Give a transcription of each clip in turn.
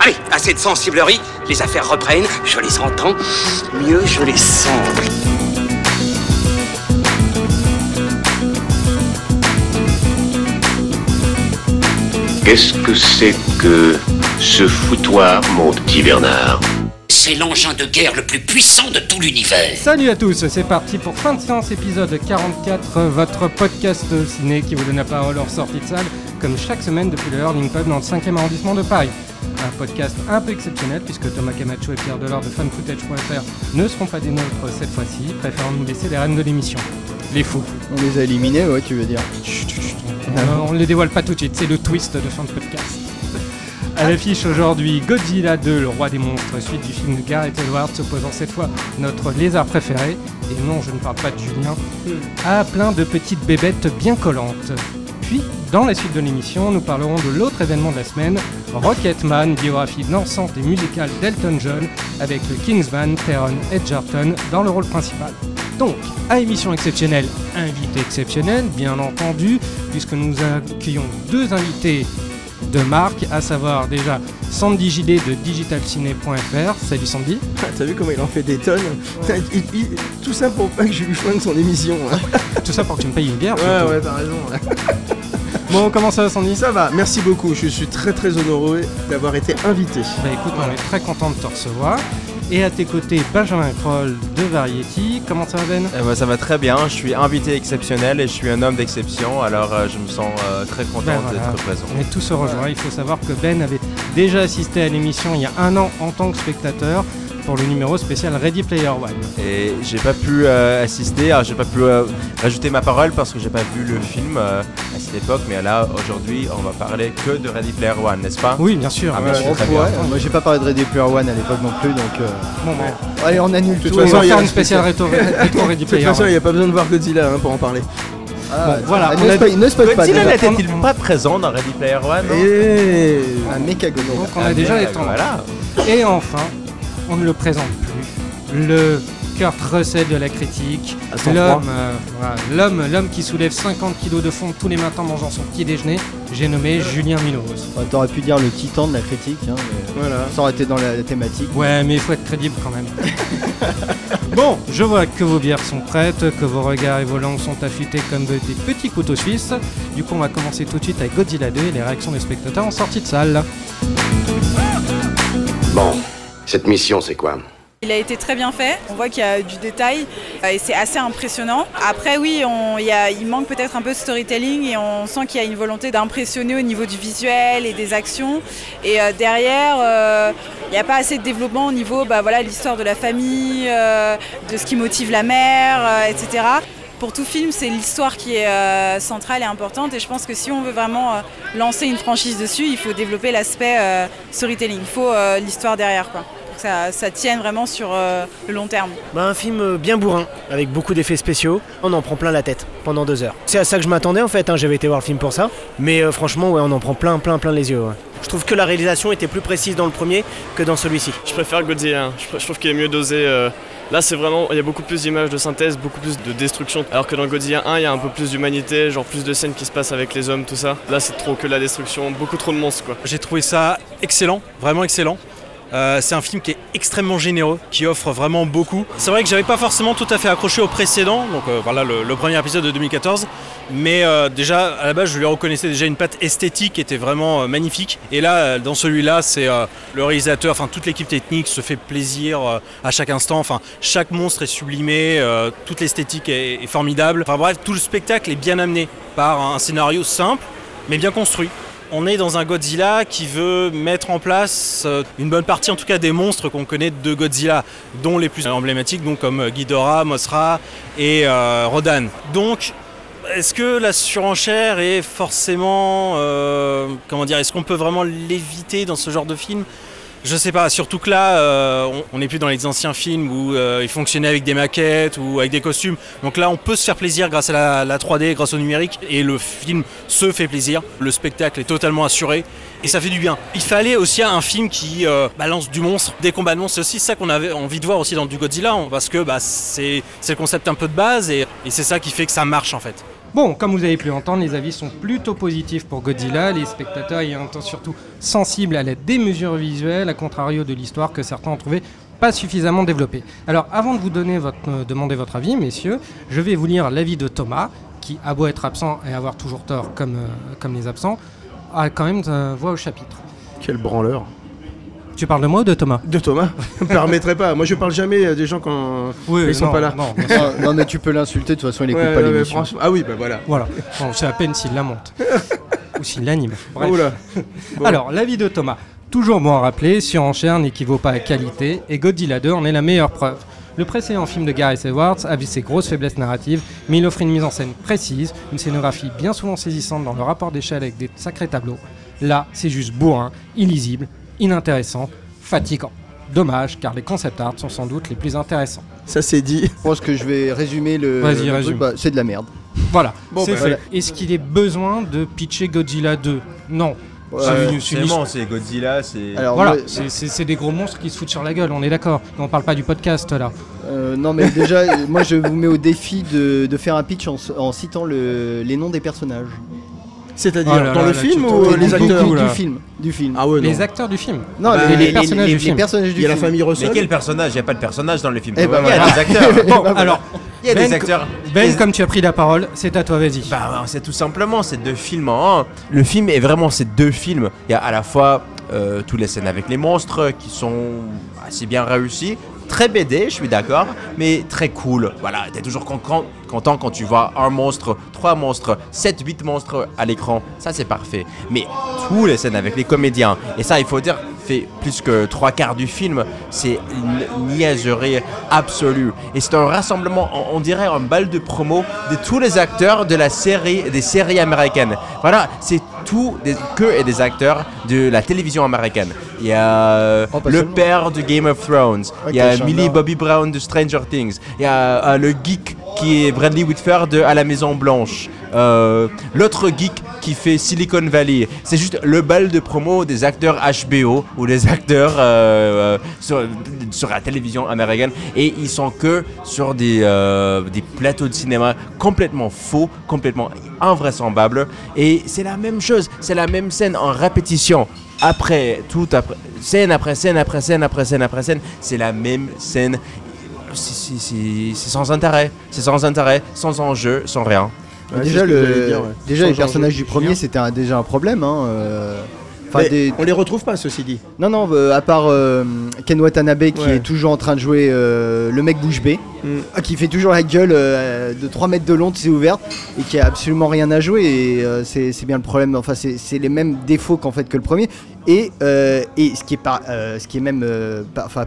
Allez, assez de sensiblerie, les affaires reprennent, je les entends, mieux je les sens. Qu'est-ce que c'est que ce foutoir, mon petit Bernard C'est l'engin de guerre le plus puissant de tout l'univers. Salut à tous, c'est parti pour fin de séance épisode 44, votre podcast ciné qui vous donne la parole hors sortie de salle, comme chaque semaine depuis le Hurling Pub dans le 5e arrondissement de Paris. Un podcast un peu exceptionnel puisque Thomas Camacho et Pierre Delors de fanfootage.fr ne seront pas des nôtres cette fois-ci, préférant nous laisser les rênes de l'émission. Les fous. On les a éliminés, ouais, tu veux dire. Chut, chut, chut. On, on ne les dévoile pas tout de suite, c'est le twist de fin de podcast. À l'affiche aujourd'hui, Godzilla 2, le roi des monstres, suite du film de Gareth Edwards, s'opposant cette fois notre lézard préféré, et non, je ne parle pas de Julien, à plein de petites bébêtes bien collantes. Puis, dans la suite de l'émission, nous parlerons de l'autre événement de la semaine, Rocketman, biographie dansante et musicale d'Elton John, avec le Kingsman Teron Edgerton dans le rôle principal. Donc, à émission exceptionnelle, invité exceptionnel, bien entendu, puisque nous accueillons deux invités de marque, à savoir déjà Sandy Gilet de digitalciné.fr. Salut Sandy. T'as vu comment il en fait des tonnes Il- il- Tout ça pour pas que je lui soigne son émission. hein. Tout ça pour que tu me payes une bière. Ouais, ouais, t'as raison. Bon, comment ça va Sandy Ça va, merci beaucoup. Je suis très très honoré d'avoir été invité. Bah écoute, on est très content de te recevoir. Et à tes côtés, Benjamin Kroll de Variety. Comment ça va Ben Eh ben, ça va très bien, je suis invité exceptionnel et je suis un homme d'exception, alors euh, je me sens euh, très content Ben voilà. d'être présent. On est tous se rejoint. Il faut savoir que Ben avait déjà assisté à l'émission il y a un an en tant que spectateur pour le numéro spécial Ready Player One. Et j'ai pas pu euh, assister, alors j'ai pas pu euh, rajouter ma parole parce que j'ai pas vu le film euh, à cette époque, mais là aujourd'hui on va parler que de Ready Player One, n'est-ce pas? Oui, bien sûr. Ah, bien ben, sûr. je suis très Ouais, bien. moi j'ai pas parlé de Ready Player One à l'époque non plus, donc. euh, Bon, bon. Allez, on annule tout. On façon, va il y a faire un une spéciale rétro, Ready De toute Player façon, il One. n'y a pas besoin de voir Godzilla hein, pour en parler. Bon, voilà, Ah, on ne a- spoil, ne spoil pas. Godzilla n'était-il pas présent dans Ready Player One Et un méca Godzilla. Donc on a Ah, déjà les temps. Voilà. Et enfin, on ne le présente plus. Le Kurt Russell de la critique, l'homme, euh, l'homme, l'homme qui soulève 50 kilos de fond tous les matins en mangeant son petit déjeuner. J'ai nommé Julien Minos. Ouais, T'aurais pu dire le titan de la critique, hein, mais Voilà. ça aurait été dans la thématique. Ouais, mais il faut être crédible quand même. bon, je vois que vos bières sont prêtes, que vos regards et vos langues sont affûtés comme des petits couteaux suisses. Du coup, on va commencer tout de suite avec Godzilla 2 et les réactions des spectateurs en sortie de salle. Bon, cette mission, c'est quoi Il a été très bien fait, on voit qu'il y a du détail euh, et c'est assez impressionnant. Après oui, on- il, manque peut-être un peu de storytelling et on sent qu'il y a une volonté d'impressionner au niveau du visuel et des actions. Et euh, derrière, euh, il n'y a pas assez de développement au niveau bah, voilà, l'histoire de la famille, de ce qui motive la mère, etc. Pour tout film, c'est l'histoire qui est centrale et importante et je pense que si on veut vraiment lancer une franchise dessus, il faut développer l'aspect storytelling, il faut l'histoire derrière. Que ça, ça tienne vraiment sur euh, le long terme. Bah, un film euh, bien bourrin, avec beaucoup d'effets spéciaux. On en prend plein la tête pendant deux heures. C'est à ça que je m'attendais en fait, hein, j'avais été voir le film pour ça. Mais euh, franchement, ouais, on en prend plein, plein, plein les yeux. ouais. Je trouve que la réalisation était plus précise dans le premier que dans celui-ci. Je préfère Godzilla 1. Je, pr- je trouve qu'il est mieux dosé. euh, Là, c'est vraiment. Il y a beaucoup plus d'images de synthèse, beaucoup plus de destruction. Alors que dans Godzilla 1, il y a un peu plus d'humanité, genre plus de scènes qui se passent avec les hommes, tout ça. Là, c'est trop que la destruction, beaucoup trop de monstres, quoi. J'ai trouvé ça excellent, vraiment excellent. Euh, c'est un film qui est extrêmement généreux, qui offre vraiment beaucoup. C'est vrai que j'avais pas forcément tout à fait accroché au précédent, donc euh, voilà le, premier épisode de 2014. Mais euh, déjà à la base je lui reconnaissais déjà une patte esthétique qui était vraiment magnifique. Et là dans celui-là c'est le réalisateur, enfin toute l'équipe technique se fait plaisir à chaque instant. Enfin chaque monstre est sublimé, toute l'esthétique est, est formidable. Enfin bref tout le spectacle est bien amené par un scénario simple mais bien construit. On est dans un Godzilla qui veut mettre en place euh, une bonne partie, en tout cas, des monstres qu'on connaît de Godzilla, dont les plus emblématiques, donc comme euh, Ghidorah, Mothra et euh, Rodan. Donc, est-ce que la surenchère est forcément, comment dire, est-ce qu'on peut vraiment l'éviter dans ce genre de film? Je sais pas, surtout que là, euh, on- n'est plus dans les anciens films où euh, ils fonctionnaient avec des maquettes ou avec des costumes. Donc là, on peut se faire plaisir grâce à la, la 3D, grâce au numérique, et le film se fait plaisir. Le spectacle est totalement assuré et ça fait du bien. Il fallait aussi un film qui euh, balance du monstre, des combats de monstres. C'est aussi ça qu'on avait envie de voir aussi dans du Godzilla, hein, parce que bah, c'est le concept un peu de base et c'est ça qui fait que ça marche en fait. Bon, comme vous avez pu l'entendre, les avis sont plutôt positifs pour Godzilla, les spectateurs sont surtout sensibles à la démesure visuelle, à contrario de l'histoire que certains ont trouvé pas suffisamment développée. Alors, avant de vous euh, demander votre avis, messieurs, je vais vous lire l'avis de Thomas, qui a beau être absent et avoir toujours tort comme, euh, les absents, a quand même euh, voix au chapitre. Quel branleur. Tu parles de moi ou de Thomas De Thomas Me permettrait pas. Moi, je parle jamais euh, des gens quand ils sont non, pas là. non, mais tu peux l'insulter, de toute façon, il écoute Ouais, pas ouais, l'émission. franchement- Ah oui, bah voilà. Voilà, Bon, c'est à peine s'il la monte. Ou s'il l'anime. Bref. Oula. Bon. Alors, l'avis de Thomas. Toujours bon à rappeler, surenchère n'équivaut pas à qualité, et Godzilla 2 en est la meilleure preuve. Le précédent film de Gareth Edwards avait ses grosses faiblesses narratives, mais il offre une mise en scène précise, une scénographie bien souvent saisissante dans le rapport d'échelle avec des sacrés tableaux. Là, c'est juste bourrin, illisible, inintéressant, fatigant. Dommage, car les concept art sont sans doute les plus intéressants. Ça c'est dit. Je pense que je vais résumer le, Vas-y, résume. Bah, c'est de la merde. Voilà, Bon, c'est bah, fait. voilà. Est-ce qu'il est besoin de pitcher Godzilla 2 Non. Ouais. C'est c'est bon, Godzilla, c'est. Alors, Voilà, moi, c'est- des gros monstres qui se foutent sur la gueule, on est d'accord. On parle pas du podcast là. euh, non, mais déjà, moi, je vous mets au défi de, de faire un pitch en, en citant le- les noms des personnages. C'est-à-dire Oh là dans là le là, film ou les acteurs du, film. Du film. Ah ouais, non. Les acteurs du film. non, bah, les, les personnages les- du film. personnages Il y a la famille Mais Russell. quel personnage? Il n'y a pas de personnage dans le film. Eh ben Il y a voilà. des acteurs. Bon, bah, alors, Il y a Ben, des acteurs. Ben, comme tu as pris la parole, c'est à toi, vas-y. Bah, c'est tout simplement ces deux films en un. Le film est vraiment ces deux films. Il y a à la fois euh, toutes les scènes avec les monstres qui sont assez bien réussies. Très BD, je suis d'accord, mais très cool. Voilà, t'es toujours con- con- content quand tu vois un monstre, trois monstres, sept, huit monstres à l'écran. Ça, c'est parfait. Mais toutes les scènes avec les comédiens, et ça, il faut dire, fait plus que trois quarts du film, c'est une niaiserie absolue. Et c'est un rassemblement, on, on dirait un bal de promo de tous les acteurs de la série, des séries américaines. Voilà, c'est tout des, que et des acteurs de la télévision américaine. Il y a euh, Oh, pas le père de Game of Thrones, il y a Millie. Bobby Brown de Stranger Things, il y a euh, le geek qui est Bradley Whitford de À la Maison Blanche, euh, l'autre geek qui fait Silicon Valley. C'est juste le bal de promo des acteurs HBO ou des acteurs euh, euh, sur, la télévision américaine et ils sont que sur des, euh, des plateaux de cinéma complètement faux, complètement invraisemblables et c'est la même chose, c'est la même scène en répétition. Après, tout après, scène après scène après scène après scène après scène, c'est la même scène. C'est sans intérêt, c'est sans intérêt, sans enjeu, sans rien. Ouais, déjà, le, dire, ouais. les personnages du premier, c'était un- déjà un problème. Hein, euh, enfin, Mais des- On les retrouve pas, ceci dit. Non, non, euh, à part euh, Ken Watanabe qui Ouais. est toujours en train de jouer euh, le mec bouche bée, Mm. qui fait toujours la gueule de 3 mètres de long, c'est ouverte, et qui a absolument rien à jouer. Et c'est bien le problème, enfin, c'est c'est les mêmes défauts qu'en fait que le premier. Et, euh, et ce, qui est par- euh, ce qui est même euh,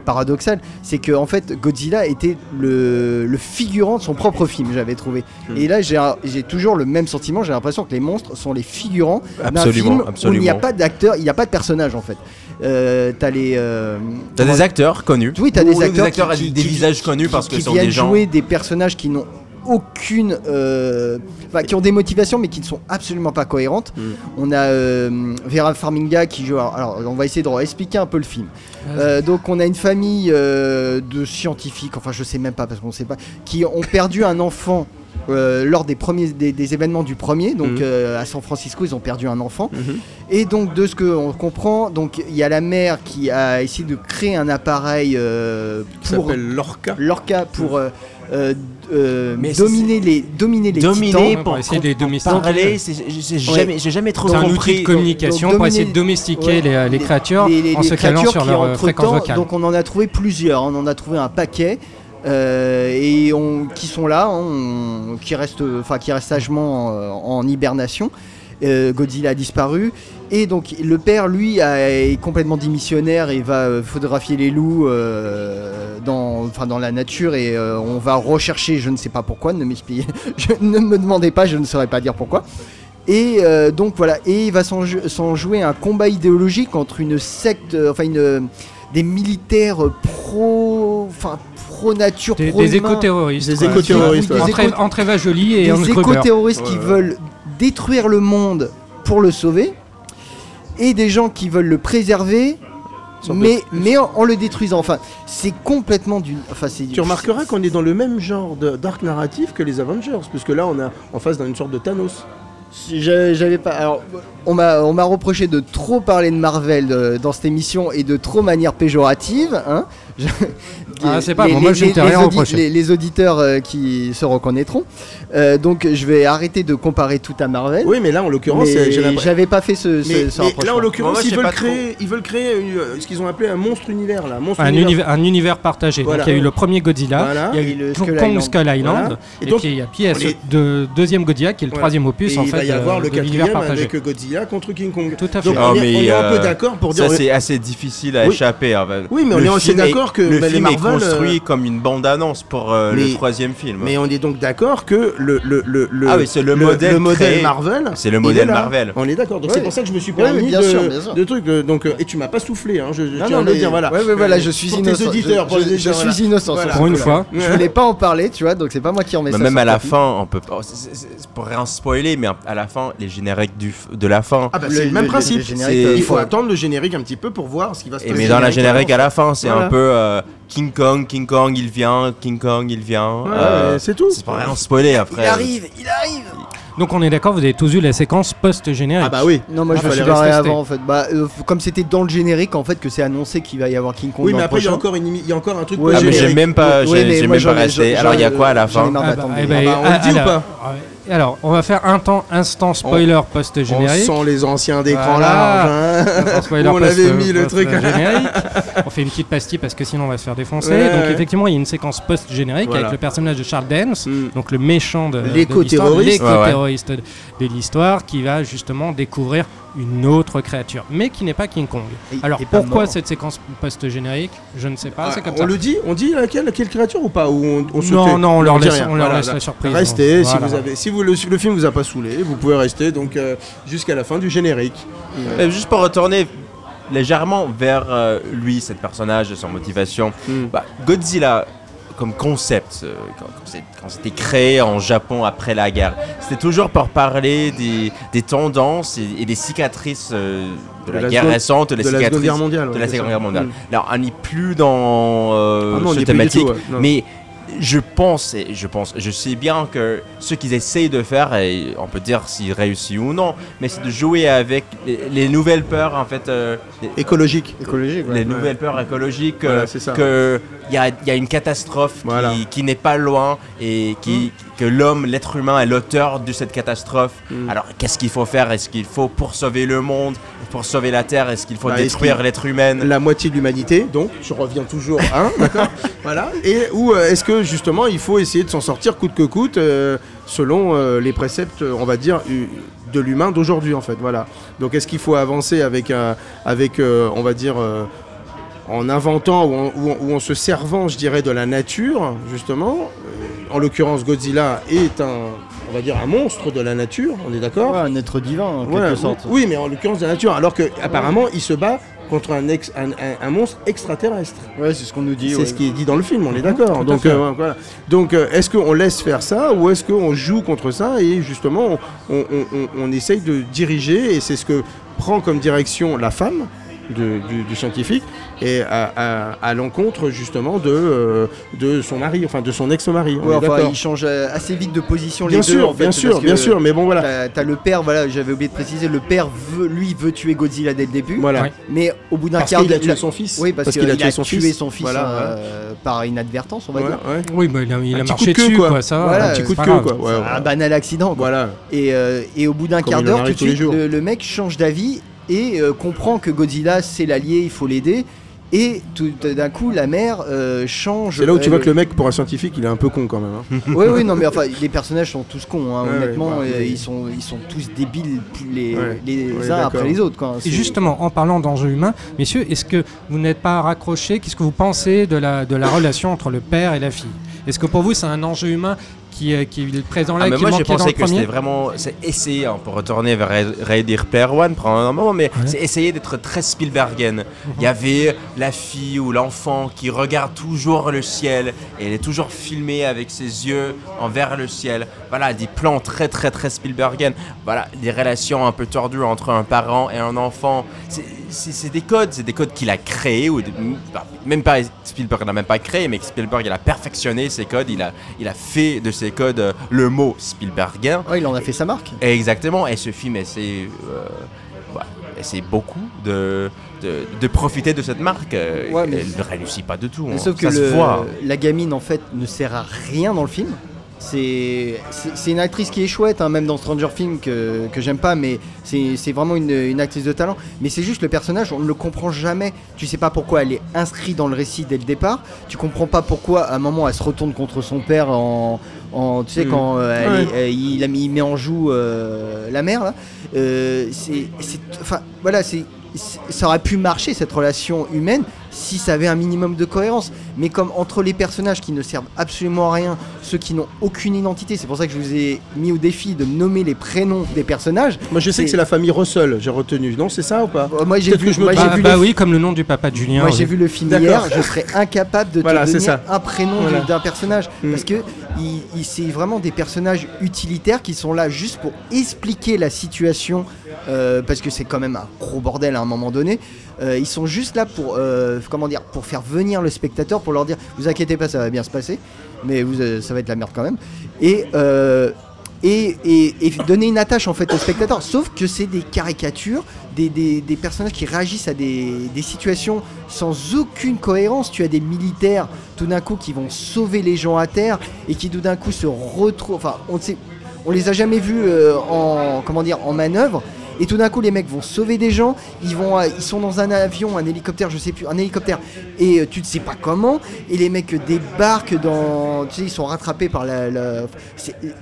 paradoxal, c'est que en fait Godzilla était le, le figurant de son propre film, j'avais trouvé. Hmm. Et là, j'ai toujours le même sentiment, j'ai l'impression que les monstres sont les figurants d'un Absolument, film où il n'y a absolument. pas d'acteur, il n'y a pas de personnage en fait. Euh, t'as les. euh, T'as des acteurs connus. Oui, t'as des acteurs, qui- avec qui- des visages connus parce que qui sont viennent des gens. jouer des personnages qui n'ont aucune, euh, enfin, qui ont des motivations mais qui ne sont absolument pas cohérentes. Mm. On a euh, Vera Farminga qui joue. Alors, alors, on va essayer de expliquer un peu le film. Euh, donc, on a une famille euh, de scientifiques, enfin, je sais même pas parce qu'on sait pas, qui ont perdu un enfant. Euh, lors des premiers des, des événements du premier donc Mhm. euh, à San Francisco ils ont perdu un enfant Mhm. et donc de ce que on comprend donc il y a la mère qui a essayé de créer un appareil euh, pour Lorca. Lorca pour euh, euh, euh, Mais dominer les dominer les Dominer titans. pour essayer de les domestiquer. parler, c'est- j'ai Ouais. jamais, j'ai jamais trop C'est un outil de communication donc pour essayer de domestiquer ouais, les, créatures les- les- en les se calant créatures sur qui, leur fréquence vocale. Donc on en a trouvé plusieurs, on en a trouvé un paquet. Euh, et qui sont là, hein, qui restent, qui restent sagement en hibernation. Euh, Godzilla a disparu et donc le père lui est complètement démissionnaire et va euh, photographier les loups dans, enfin, dans la nature et on va rechercher, je ne sais pas pourquoi, ne m'expliquez, ne me demandez pas, je ne saurais pas dire pourquoi. Et donc voilà, et il va s'en jou- s'en jouer un combat idéologique entre une secte, enfin des militaires pro, enfin pro nature, Des, pro des éco-terroristes. Des éco-terroristes, Entre, Eva Jolie et des éco-terroristes qui veulent détruire le monde pour le sauver, et des gens qui veulent le préserver mais, mais en, en le détruisant. Enfin, c'est complètement d'une. Enfin, c'est. Tu remarqueras qu'on est dans le même genre de- d'arc narratif que les Avengers, puisque là on a en face d'une sorte de Thanos. J'a- J'avais pas. Alors, on m'a on m'a reproché de trop parler de Marvel euh, dans cette émission et de trop manière péjorative. Hein Ah, c'est pas les- bon, moi, je les rien audi- reproché. Les, les auditeurs euh, qui se reconnaîtront. Euh, donc, je vais arrêter de comparer tout à Marvel. Oui, mais là en l'occurrence, l'impression. j'avais pas fait ce, ce, Mais, ce mais rapprochement. là en l'occurrence, ils veulent créer, ils veulent créer une- euh, ce qu'ils ont appelé un monstre univers là, monstre Un univers. univers, un univers partagé. Voilà. Donc il y a eu le premier Godzilla, Voilà. il y a Et eu le Kong Skull Kong Island. Skull Island, Voilà. et, Et donc, puis il y a, il est- de- deuxième Godzilla qui est le Voilà. troisième opus Et en il fait va y avoir euh, le quatrième partagé. avec Godzilla contre King Kong. Tout à fait. Ah, on est, un peu euh, d'accord pour dire. Ça, c'est assez difficile à échapper. Oui, mais on Le est aussi film d'accord que le bah, les film Marvel, est construit euh, comme une bande-annonce pour euh, Mais- le troisième film. Mais on est donc d'accord que le, le, le, le, Ah oui, c'est le modèle. Marvel. C'est le modèle. Marvel. On est d'accord. Donc Ouais. c'est pour ça que je me suis permis mais bien de, sûr, bien sûr. de trucs. euh, Donc, et tu m'as pas soufflé, hein, je, je Non, tiens non, à le mais- dire. Voilà. Ouais, ouais, voilà, je suis pour innocent. tes auditeurs, je, pour les je- je auditeurs, voilà. suis innocent. Voilà. Pour une fois. Je voulais pas en parler, tu vois, donc c'est pas moi qui remets Mais ça. même à la fin, on peut pas. pour rien spoiler, mais à la fin, les génériques du, de la fin. Ah bah c'est le même principe. Il faut attendre le générique un petit peu pour voir ce qui va se passer. mais dans la générique à la fin, c'est Voilà. un peu euh, King Kong, King Kong, il vient, King Kong, il vient. Ouais, euh, c'est tout. C'est pour rien spoiler après. Il arrive, il arrive. Donc on est d'accord, vous avez tous vu la séquence post-générique. Ah bah oui. Non, moi Ah, je me suis barré rester. avant en fait. Bah, euh, comme c'était dans le générique en fait que c'est annoncé qu'il va y avoir King Kong. Oui, dans mais après il y a encore une il y a encore un truc. Ouais, Ah, mais j'ai même pas, Ouais, j'ai même pas resté. Alors il y a quoi à la fin? Ah bah, eh ben, Ah bah, on ah, le dit ou alors, pas? Alors, on va faire un temps instant spoiler On post-générique. sent les anciens d'écran Voilà. large. hein. On avait post- mis le truc. on fait une petite pastille parce que sinon on va se faire défoncer. Ouais, donc ouais. effectivement, il y a une séquence post-générique Voilà. avec le personnage de Charles Dance, Mm. donc le méchant de L'éco-terroriste. de l'histoire, qui va justement découvrir une autre créature, mais qui n'est pas King Kong. Et- Alors et pourquoi cette séquence post-générique? Je ne sais pas, Ah, c'est comme on ça. le dit, on dit laquelle, laquelle créature ou pas? Ou on, on se Non, non, on leur laisse- on leur Voilà, laisse la surprise. Restez, si, Voilà. vous avez, si vous, le, le film vous a pas saoulé, vous pouvez rester donc euh, jusqu'à la fin du générique. Mais juste pour retourner légèrement vers euh, lui, cet personnage, son motivation. Mm. Bah, Godzilla, comme concept, euh, quand, c'était créé en Japon après la guerre, c'était toujours pour parler des, des tendances et, et des cicatrices euh, de, De la, la guerre récente, de la Seconde Guerre mondiale. de ouais, la Seconde. Guerre mondiale. Mm. Là, on n'est plus dans euh, Ah non, on ce y est plus du thématique, tout, ouais. Non. mais je pense, et je pense, je sais bien que ce qu'ils essayent de faire, et on peut dire s'ils réussissent ou non, mais c'est de jouer avec les, les nouvelles peurs, en fait, euh, les, Écologique. Ouais. les nouvelles peurs écologiques, Voilà, euh, que il y a, y a une catastrophe Voilà. qui, qui n'est pas loin et qui, que l'homme, l'être humain est l'auteur de cette catastrophe. Mm. Alors qu'est-ce qu'il faut faire? Est-ce qu'il faut pour sauver le monde, pour sauver la Terre Est-ce qu'il faut Bah, détruire l'être humain La moitié de l'humanité, donc je reviens toujours à un, d'accord Voilà. Et ou euh, est-ce que justement il faut essayer de s'en sortir coûte que coûte euh, selon euh, les préceptes, on va dire, de l'humain d'aujourd'hui en fait. Voilà. Donc est-ce qu'il faut avancer avec, avec euh, on va dire, en inventant ou en, ou en- ou en se servant, je dirais, de la nature, justement. En l'occurrence, Godzilla est un, on va dire, un monstre de la nature, on est d'accord? Ouais, un être divin en quelque sorte. Oui, mais en l'occurrence de la nature, alors que apparemment il se bat contre un, ex, un, un- un monstre extraterrestre. Ouais, c'est ce qu'on nous dit. C'est ouais. ce qui est dit dans le film, on est d'accord. tout à Donc, euh, voilà. Donc, euh, est-ce qu'on laisse faire ça ou est-ce qu'on joue contre ça et justement on, on- on- on essaye de diriger et c'est ce que prend comme direction la femme de- du, du scientifique et à, à- à l'encontre justement de, euh, de son mari, enfin de son ex-mari. Ouais, enfin, ils changent assez vite de position Bien les deux. sûr, en fait, bien sûr, bien sûr, mais bon voilà. T'as le père, voilà, j'avais oublié de préciser, le père veut, lui veut tuer Godzilla dès le début, Voilà. Ouais. mais au bout d'un Parce quart qu'il a d'heure- tué son fils. Oui, parce, qu'il qu'il a tué son tué fils. son fils Voilà, euh, par inadvertance, on va Ouais, dire. ouais. Oui, bah, il a, il a marché dessus, quoi. quoi. Ça, Voilà, un petit coup de queue, quoi. Un banal accident. quoi. Voilà. Et, euh, et au bout d'un quart il d'heure, tout de suite, le mec change d'avis et euh, comprend que Godzilla c'est l'allié, il faut l'aider. Et tout d'un coup, la mère euh, change. C'est là où tu euh, vois que le mec, pour un scientifique, il est un peu con quand même. hein. Oui, oui, non, mais enfin, les personnages sont tous cons, hein, Ouais, honnêtement, ouais, euh, ils, sont, ils sont tous débiles les, Ouais, les ouais, uns après les autres. Quoi. Et C'est- justement, en parlant d'enjeux humains, messieurs, est-ce que vous n'êtes pas raccrochés? Qu'est-ce que vous pensez de la, de la relation entre le père et la fille? Est-ce que pour vous, c'est un enjeu humain qui, euh, qui est présent là, Ah, mais qui moi j'ai pensé que c'était vraiment c'est essayer on peut retourner vers Ready Player One prendre un moment mais Ouais. c'est essayer d'être très Spielbergen il y avait la fille ou l'enfant qui regarde toujours le ciel et elle est toujours filmée avec ses yeux envers le ciel. Voilà des plans très très très Spielbergen voilà des relations un peu tordues entre un parent et un enfant. C'est des codes c'est des codes qu'il a créés ou des- bah, même pas Spielberg n'a même pas créé mais Spielberg il a perfectionné ces codes il a il a fait de ces codes euh, le mot Spielbergien Ouais, il en a fait sa marque. Exactement, et ce film essaie, euh, essaie beaucoup de, de, de profiter de cette marque. euh, Ouais, mais- Elle ne réussit pas du tout. Mais hein. sauf que Ça se le- voit. la gamine en fait ne sert à rien dans le film. C'est une actrice qui est chouette, hein, même dans Stranger Things que, que j'aime pas, mais c'est c'est vraiment une, une actrice de talent. Mais c'est juste le personnage, on ne le comprend jamais. Tu sais pas pourquoi elle est inscrite dans le récit dès le départ. Tu comprends pas pourquoi à un moment elle se retourne contre son père en. En- tu sais, quand euh, elle Ouais. est- euh, il, met en joue euh, la mère là. C'est. Enfin, voilà, c'est- Ça aurait pu marcher cette relation humaine si ça avait un minimum de cohérence. Mais comme entre les personnages qui ne servent absolument à rien, ceux qui n'ont aucune identité, c'est pour ça que je vous ai mis au défi de nommer les prénoms des personnages. Moi, je sais que c'est la famille Russell, j'ai retenu. Non, c'est ça ou pas Euh, Moi j'ai vu, que je me moi, trompe. j'ai Bah, vu bah le- oui, comme le nom du papa de Julien. moi oui. j'ai vu le film hier, je serais incapable de Voilà, donner ça. un prénom Voilà. d'un personnage Mm. parce que il- il- c'est vraiment des personnages utilitaires qui sont là juste pour expliquer la situation euh, parce que c'est quand même un gros bordel à un moment donné. Euh, ils sont juste là pour euh, comment dire pour faire venir le spectateur pour leur dire vous inquiétez pas ça va bien se passer mais vous, ça va être la merde quand même et et, et- donner une attache en fait au spectateur. Sauf que c'est des caricatures, des, des- personnages qui réagissent à des, des situations sans aucune cohérence. Tu as des militaires tout d'un coup qui vont sauver les gens à terre et qui tout d'un coup se retrouvent. Enfin, on ne sait, on les a jamais vus en comment dire en manœuvre. Et tout d'un coup, les mecs vont sauver des gens. Ils vont, euh, ils sont dans un avion, un hélicoptère, je sais plus, un hélicoptère. Et euh, tu ne sais pas comment. Et les mecs débarquent dans, tu sais, ils sont rattrapés par la.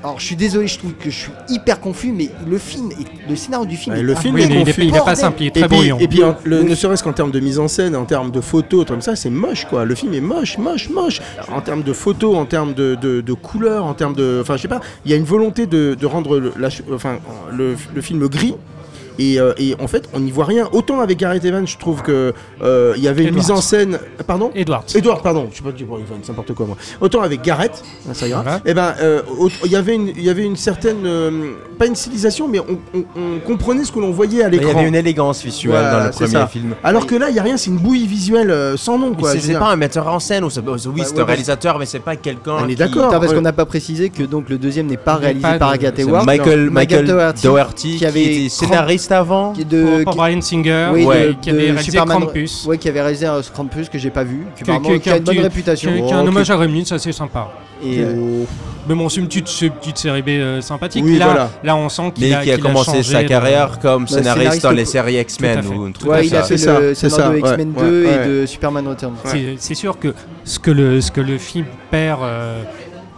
Alors, je suis désolé, je trouve que je suis hyper confus, mais le film, est- le scénario du film, Ouais, est le film il est- il est, confus. il est pas simple, il est Et très puis, et puis en- le- Le- ne serait-ce qu'en termes de mise en scène, en termes de photos, comme ça, c'est moche quoi. Le film est moche, moche, moche. En termes de photos, en termes de, de, de couleurs, en termes de. Enfin, je sais pas, il y a une volonté de, de rendre le, la ch- enfin, le, le film gris. Et, euh, et en fait, on n'y voit rien. Autant avec Gareth Evans, je trouve que euh, il y avait une mise en scène. Pardon Edward. Edward, pardon, je sais pas dire bon, Evans, n'importe quoi moi. Autant avec Gareth, ah, ça ira. Voilà. Et ben, euh, il y avait une, il y avait une certaine, euh, pas une stylisation, mais on, on- on comprenait ce que l'on voyait à Il y l'écran. avait une élégance visuelle Voilà, dans le c'est premier ça. film. Alors que là, il y a rien, c'est une bouillie visuelle euh, sans nom quoi. c'est c'est pas un metteur en scène, ou c'est- oui, c'est ouais, un réalisateur, mais c'est pas quelqu'un. On est qui- d'accord. Parce ouais. qu'on n'a pas précisé que donc le deuxième n'est pas réalisé pas par C'est Ward. Michael, Michael Doherty, qui qui, avait était scénariste avant. qui est Pour, de, pour qui- Brian Singer, oui, ouais, de- qui avait de réalisé Superman- Krampus. Ouais, qui avait réalisé un Krampus que j'ai pas vu, qui, apparemment- qui- a une bonne réputation. Qui, Oh, un qui- hommage à Gremlins, ça c'est sympa. Et, euh, Mais bon, c'est une petite, petite série B euh, sympathique. Oui, là, voilà. là, on sent qu'il Mais a, qui a commencé sa de- carrière comme scénariste scénariste dans les pour- séries X-Men ou un truc ouais, comme il a ça. fait C'est ça, le c'est scénario de ça, X-Men ouais, 2 ouais, et de Superman Returns. C'est c'est sûr que ce que le, ce que le film perd, euh,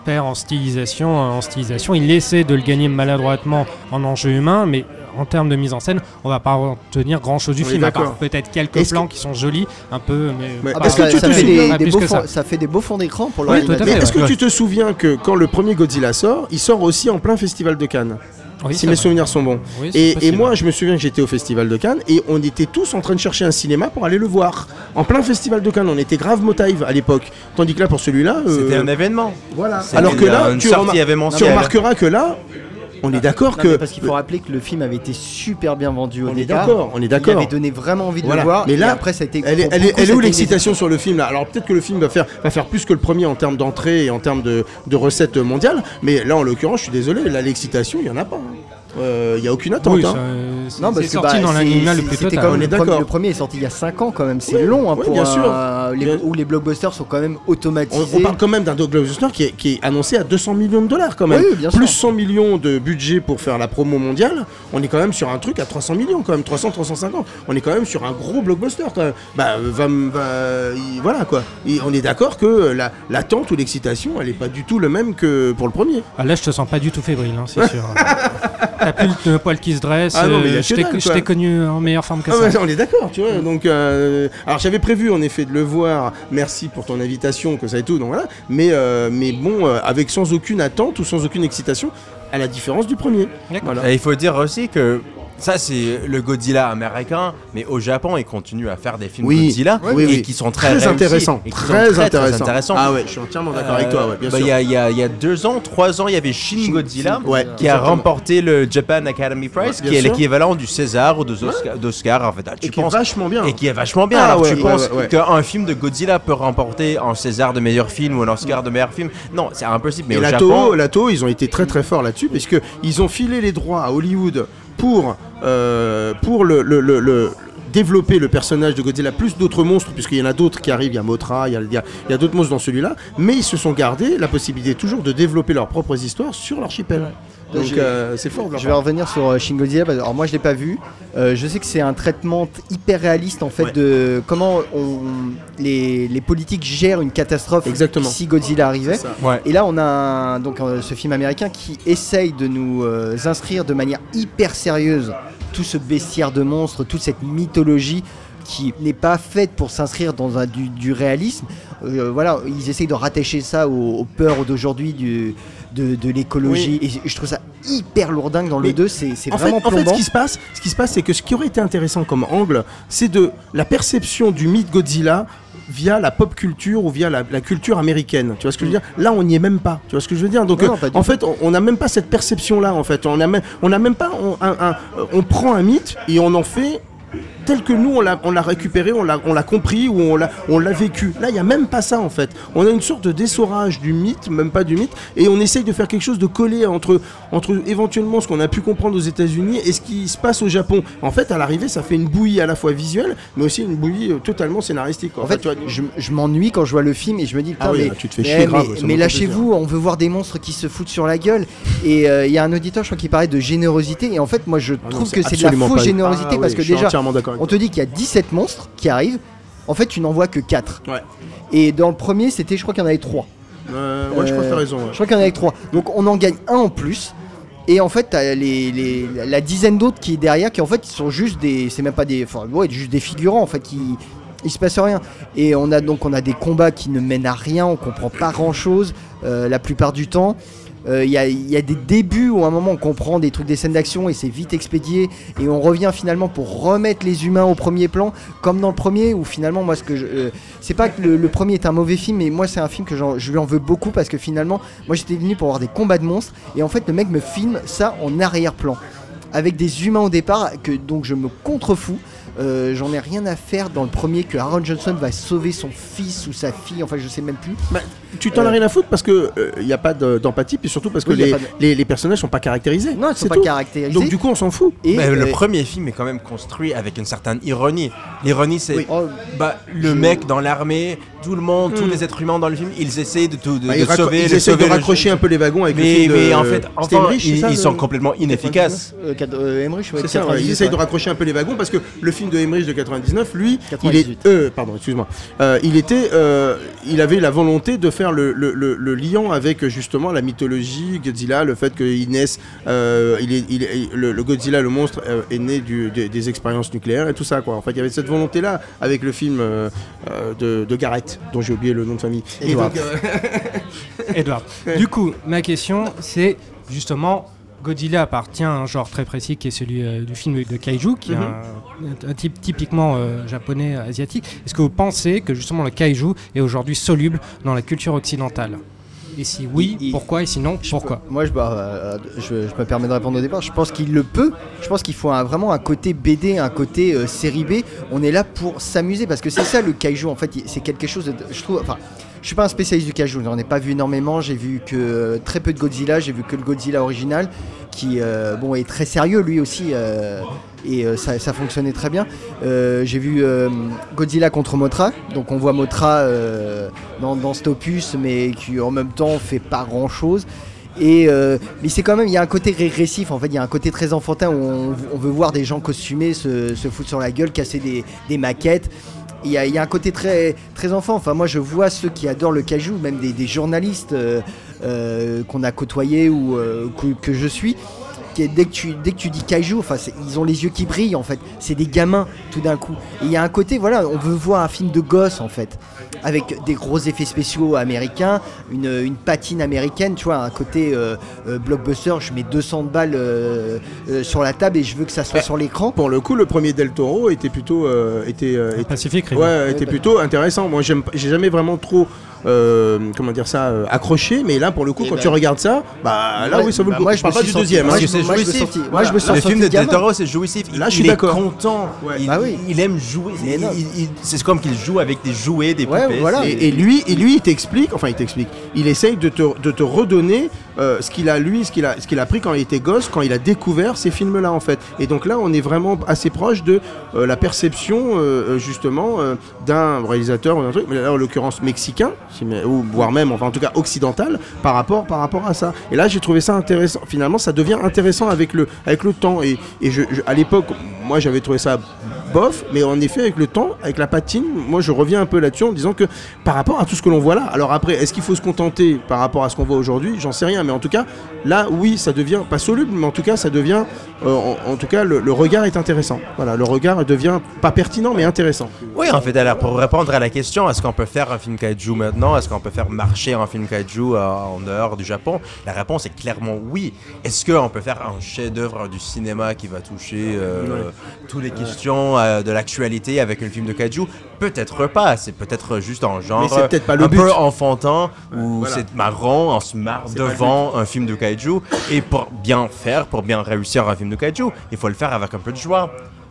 perd en stylisation, en stylisation, il essaie de le gagner maladroitement en enjeu humain, mais en termes de mise en scène, on va pas retenir grand chose du film, à part d'accord. peut-être quelques Est-ce plans qui sont jolis, un peu, mais Mais pas- Ah, parce que ça, te fait souviens- des, beaux que ça. fonds, ça fait des beaux fonds d'écran pour l'ordinateur. est-ce que ouais. tu te souviens que quand le premier Godzilla sort, il sort aussi en plein festival de Cannes Oui, Si mes vrai. souvenirs sont bons. Oui, Et, moi, je me souviens que j'étais au festival de Cannes et on était tous en train de chercher un cinéma pour aller le voir. En plein festival de Cannes, on était grave motive à l'époque. Tandis que là, pour celui-là, euh, C'était un événement. voilà. Alors que là, tu, remar- remarqueras que là, on est d'accord Non, que parce qu'il faut rappeler que le film avait été super bien vendu au on est départ. d'accord, on est Il d'accord. avait donné vraiment envie de Voilà. le voir. Mais là, après, ça a été. Elle est, elle est- est où l'excitation sur le film là? Alors peut-être que le film va faire, va faire plus que le premier en termes d'entrée et en termes de, de recettes mondiales, mais là en l'occurrence, je suis désolé, là l'excitation, il y en a pas. hein. Euh, Il y a aucune attente. Oui, hein. ça, Non, parce que sorti bah, dans l'animal le plus total. comme On le est premier- d'accord. Le premier est sorti il y a 5 ans quand même, c'est long hein, ouais, pour bien sûr. les- Bien- où les blockbusters sont quand même On, automatisés. on parle quand même d'un Dog Blockbuster qui est, qui est annoncé à 200 millions de dollars quand même. Oui, bien sûr. Plus 100 millions de budget pour faire la promo mondiale. On est quand même sur un truc à 300 millions quand même, 300, 350. On est quand même sur un gros blockbuster quand même. Bah, euh, va, va- il- voilà quoi. Et on est d'accord que la- l'attente ou l'excitation, elle est pas du tout le même que pour le premier. Ah, là, je te sens pas du tout fébrile, hein, c'est sûr. T'as plus le poil qui se dresse. Ah non, mais il y je t'ai connu en meilleure forme que Ah ça. ouais, on est d'accord, tu vois. Donc, euh, alors j'avais prévu en effet de le voir. Merci pour ton invitation, que ça et tout. Donc voilà. Mais, euh, mais bon, euh, avec sans aucune attente ou sans aucune excitation, à la différence du premier. Voilà. Et il faut dire aussi que ça, c'est le Godzilla américain, mais au Japon, ils continuent à faire des films Oui, Godzilla oui, et oui. qui sont très, intéressants. Très intéressants. Ah ouais, je suis entièrement d'accord avec toi, ouais, bien bah. Il y, a- il y a- il y a deux ans, trois ans, il y avait Shin Godzilla ouais, qui a remporté le Japan Academy Prize, Ouais, qui est l'équivalent du César ou d'Oscar. En fait, Ah, tu Et qui est penses vachement bien. Et qui est vachement bien. Ah Alors tu penses qu'un film de Godzilla peut remporter un César de meilleur film ou un Oscar de meilleur film? Non, c'est impossible. Mais Et au la Japon, Toho, la Toho, ils ont été très très forts là-dessus, parce que ils ont filé les droits à Hollywood pour, euh, pour le, le- le- développer le personnage de Godzilla, plus d'autres monstres, puisqu'il y en a d'autres qui arrivent, il y a Mothra, il y a, il y a- il y a d'autres monstres dans celui-là, mais ils se sont gardés la possibilité toujours de développer leurs propres histoires sur l'archipel. Donc euh, c'est fort Je vais part. revenir sur euh, Shin Godzilla. Alors moi je l'ai pas vu. Euh, je sais que c'est un traitement hyper réaliste en fait de comment on, les, les politiques gèrent une catastrophe Exactement. si Godzilla arrivait. Ouais. Et là on a un- donc euh, ce film américain qui essaye de nous euh, inscrire de manière hyper sérieuse tout ce bestiaire de monstres, toute cette mythologie qui n'est pas faite pour s'inscrire dans un, du, du réalisme. Euh, voilà, ils essayent de rattacher ça aux, aux peurs d'aujourd'hui du, de, de l'écologie. Et je trouve ça hyper lourdingue dans le Mais 2, c'est En fait, vraiment en fait, plombant. ce qui se passe, ce qui se passe, c'est que ce qui aurait été intéressant comme angle, c'est de la perception du mythe Godzilla via la pop culture ou via la, la culture américaine. Tu vois ce que je veux dire? Là, on n'y est même pas. Tu vois ce que je veux dire? Donc, Non, euh, en fait, on- n'a même pas cette perception-là. En fait, on a même, on a même pas. On, un- un- euh, on prend un mythe et on en fait tel que nous on l'a récupéré, on l'a compris ou on l'a vécu. Là, il y a même pas ça en fait. On a une sorte de dessorage du mythe, même pas du mythe, et on essaye de faire quelque chose de collé entre entre éventuellement ce qu'on a pu comprendre aux États-Unis et ce qui se passe au Japon. En fait, à l'arrivée, ça fait une bouillie à la fois visuelle, mais aussi une bouillie euh, totalement scénaristique. quoi. En fait, tu vois, je, je m'ennuie quand je vois le film et je me dis, Ah oui, mais, là, tu te fais mais- chier grave, mais- me mais lâchez-vous, on veut voir des monstres qui se foutent sur la gueule. Et euh, il y a un auditeur, je crois, qui parlait de générosité. Et en fait, moi, je Ah trouve que c'est de la fausse générosité Ah parce oui, que déjà, entièrement d'accord avec on te dit qu'il y a 17 monstres qui arrivent. En fait, tu n'en vois que 4. Ouais. Et dans le premier, c'était, je crois qu'il y en avait 3. Euh, ouais, je crois que t'as raison. ouais. Je crois qu'il y en avait que 3. Donc on en gagne un en plus. Et en fait, t'as les, les- la dizaine d'autres qui est derrière, qui en fait sont juste des. C'est même pas des. Enfin, ouais, juste des figurants en fait, qui. Il se passe rien. Et on a donc on a des combats qui ne mènent à rien, on comprend pas grand chose la plupart du temps. Euh, Il y, a, des débuts où à un moment on comprend des trucs, des scènes d'action et c'est vite expédié et on revient finalement pour remettre les humains au premier plan comme dans le premier où finalement moi ce que je, euh, c'est pas que le, premier est un mauvais film mais moi c'est un film que je lui en veux beaucoup parce que finalement moi j'étais venu pour voir des combats de monstres et en fait le mec me filme ça en arrière-plan avec des humains au départ que donc je me contrefous. Euh, j'en ai rien à faire dans le premier que Aaron Johnson va sauver son fils ou sa fille enfin je sais même plus. Bah, tu t'en as rien à foutre parce que il n'y a pas de- d'empathie, puis surtout parce que les, les, les personnages sont pas caractérisés. non ils sont C'est pas tout. caractérisés Donc du coup, on s'en fout. et le euh, premier film est quand même construit avec une certaine ironie. L'ironie, c'est oui. Oh, bah, le Je- mec dans l'armée, tout le monde, tous Hmm. les êtres humains dans le film, ils essaient de, tout, de, Bah, ils, sauver, ils essaient de le- raccrocher un peu les wagons avec le Mais, film de- mais en fait, enfin, Emmerich, ils, ça, ils le- sont complètement inefficaces. euh, euh, Emmerich, ouais, C'est ça, ouais, 98, ils essayent de raccrocher un peu les wagons parce que le film de Emmerich de 99, lui, il 98. est, euh, pardon, excuse-moi, Euh, il était, euh, il avait la volonté de faire le, le, le- le liant avec justement la mythologie Godzilla, le fait qu'il naisse, euh, il est, il est- le, le Godzilla, le monstre, euh, est né du- des, des expériences nucléaires et tout ça quoi. En fait, il y avait cette volonté-là avec le film euh, de, de Garrett, dont j'ai oublié le nom de famille. Edward. Du coup, ma question, c'est justement. Godzilla appartient à un genre très précis qui est celui euh, du film de kaiju, qui est un, un type typiquement euh, japonais, asiatique. Est-ce que vous pensez que justement le kaiju est aujourd'hui soluble dans la culture occidentale? Et si oui, Il- pourquoi? Et sinon, pourquoi? Moi, je, bah, euh, je, je me permets de répondre au départ. Je pense qu'il le peut. Je pense qu'il faut un- vraiment un côté BD, un côté euh, série B. On est là pour s'amuser parce que c'est ça le kaiju. En fait, c'est quelque chose. De, je trouve. Enfin, je suis pas un spécialiste du kaiju. J'en ai pas vu énormément. J'ai vu que euh, très peu de Godzilla. J'ai vu que le Godzilla original, qui euh, bon est très sérieux lui aussi. Et euh, ça, fonctionnait très bien. Euh, J'ai vu euh, Godzilla contre Mothra, donc on voit Mothra euh, dans, cet opus, mais qui en même temps fait pas grand chose. Et mais c'est quand même, il y a un côté régressif en fait, il y a un côté très enfantin où on, veut voir des gens costumés se, se foutre sur la gueule, casser des, maquettes. Il y, a, un côté très, très enfant. Enfin, moi, je vois ceux qui adorent le cajou, même des, journalistes qu'on a côtoyés ou que je suis, que dès que tu, dès que tu dis kaiju, enfin, ils ont les yeux qui brillent en fait. C'est des gamins tout d'un coup. Et il y a un côté, voilà, on veut voir un film de gosse en fait, avec des gros effets spéciaux américains, une, une patine américaine, tu vois, un côté euh, euh, blockbuster. Je mets 200 balles euh, euh, sur la table et je veux que ça soit Ouais. sur l'écran. Pour le coup, le premier Del Toro était plutôt, euh, était, euh, était- Pacific Rim. ouais, était bah. plutôt intéressant. Moi, j'aime, pas- j'ai jamais vraiment trop, euh, comment dire ça, euh, accroché. Mais là, pour le coup, Et quand bah- tu regardes ça, bah là, Ouais, oui, ça vaut bah, le coup. moi, je je parle pas suis du deuxième. moi, hein. je- c'est me jouissif. senti- moi, Voilà. je me sens Le film de Del. Toro, c'est jouissif. Là, je suis il est content. Ouais. Il, Bah oui. il aime jouer. C'est comme qu'il joue avec des jouets, des Ouais, poupées. Et, et lui, et lui, il t'explique, enfin, il t'explique. Il essaye de te, de te redonner euh, ce qu'il a lui, ce qu'il a, ce qu'il a pris quand il était gosse, quand il a découvert ces films-là, en fait. Et donc là, on est vraiment assez proche de euh, la perception, euh, justement, euh, d'un réalisateur ou d'un truc, mais là, en l'occurrence mexicain, ou voire même, enfin, en tout cas occidental, par rapport, par rapport à ça. Et là, j'ai trouvé ça intéressant. Finalement, ça devient intéressant avec le, avec le temps. Et, et je, à l'époque, moi, j'avais trouvé ça bof, mais en effet, avec le temps, avec la patine, moi, je reviens un peu là-dessus en disant que par rapport à tout ce que l'on voit là, alors après, est-ce qu'il faut se contenter par rapport à ce qu'on voit aujourd'hui? J'en sais rien, mais en tout cas, là, oui, ça devient pas soluble, mais en tout cas, ça devient, euh, en, en tout cas, le, le regard est intéressant. Voilà, le regard devient pas pertinent, mais intéressant. Oui, en fait, alors pour répondre à la question, est-ce qu'on peut faire un film kaiju maintenant? Est-ce qu'on peut faire marcher un film kaiju euh, en dehors du Japon? La réponse est clairement oui. Est-ce qu'on peut faire un chef-d'œuvre du cinéma qui va toucher euh, toutes les questions euh, de l'actualité avec un film de kaiju? Peut-être pas. C'est peut-être juste un genre Mais c'est peut-être pas le un but. peu enfantin où voilà. c'est marrant, on se marre C'est devant un film de kaiju. Et pour bien faire, pour bien réussir un film de kaiju, il faut le faire avec un peu de joie.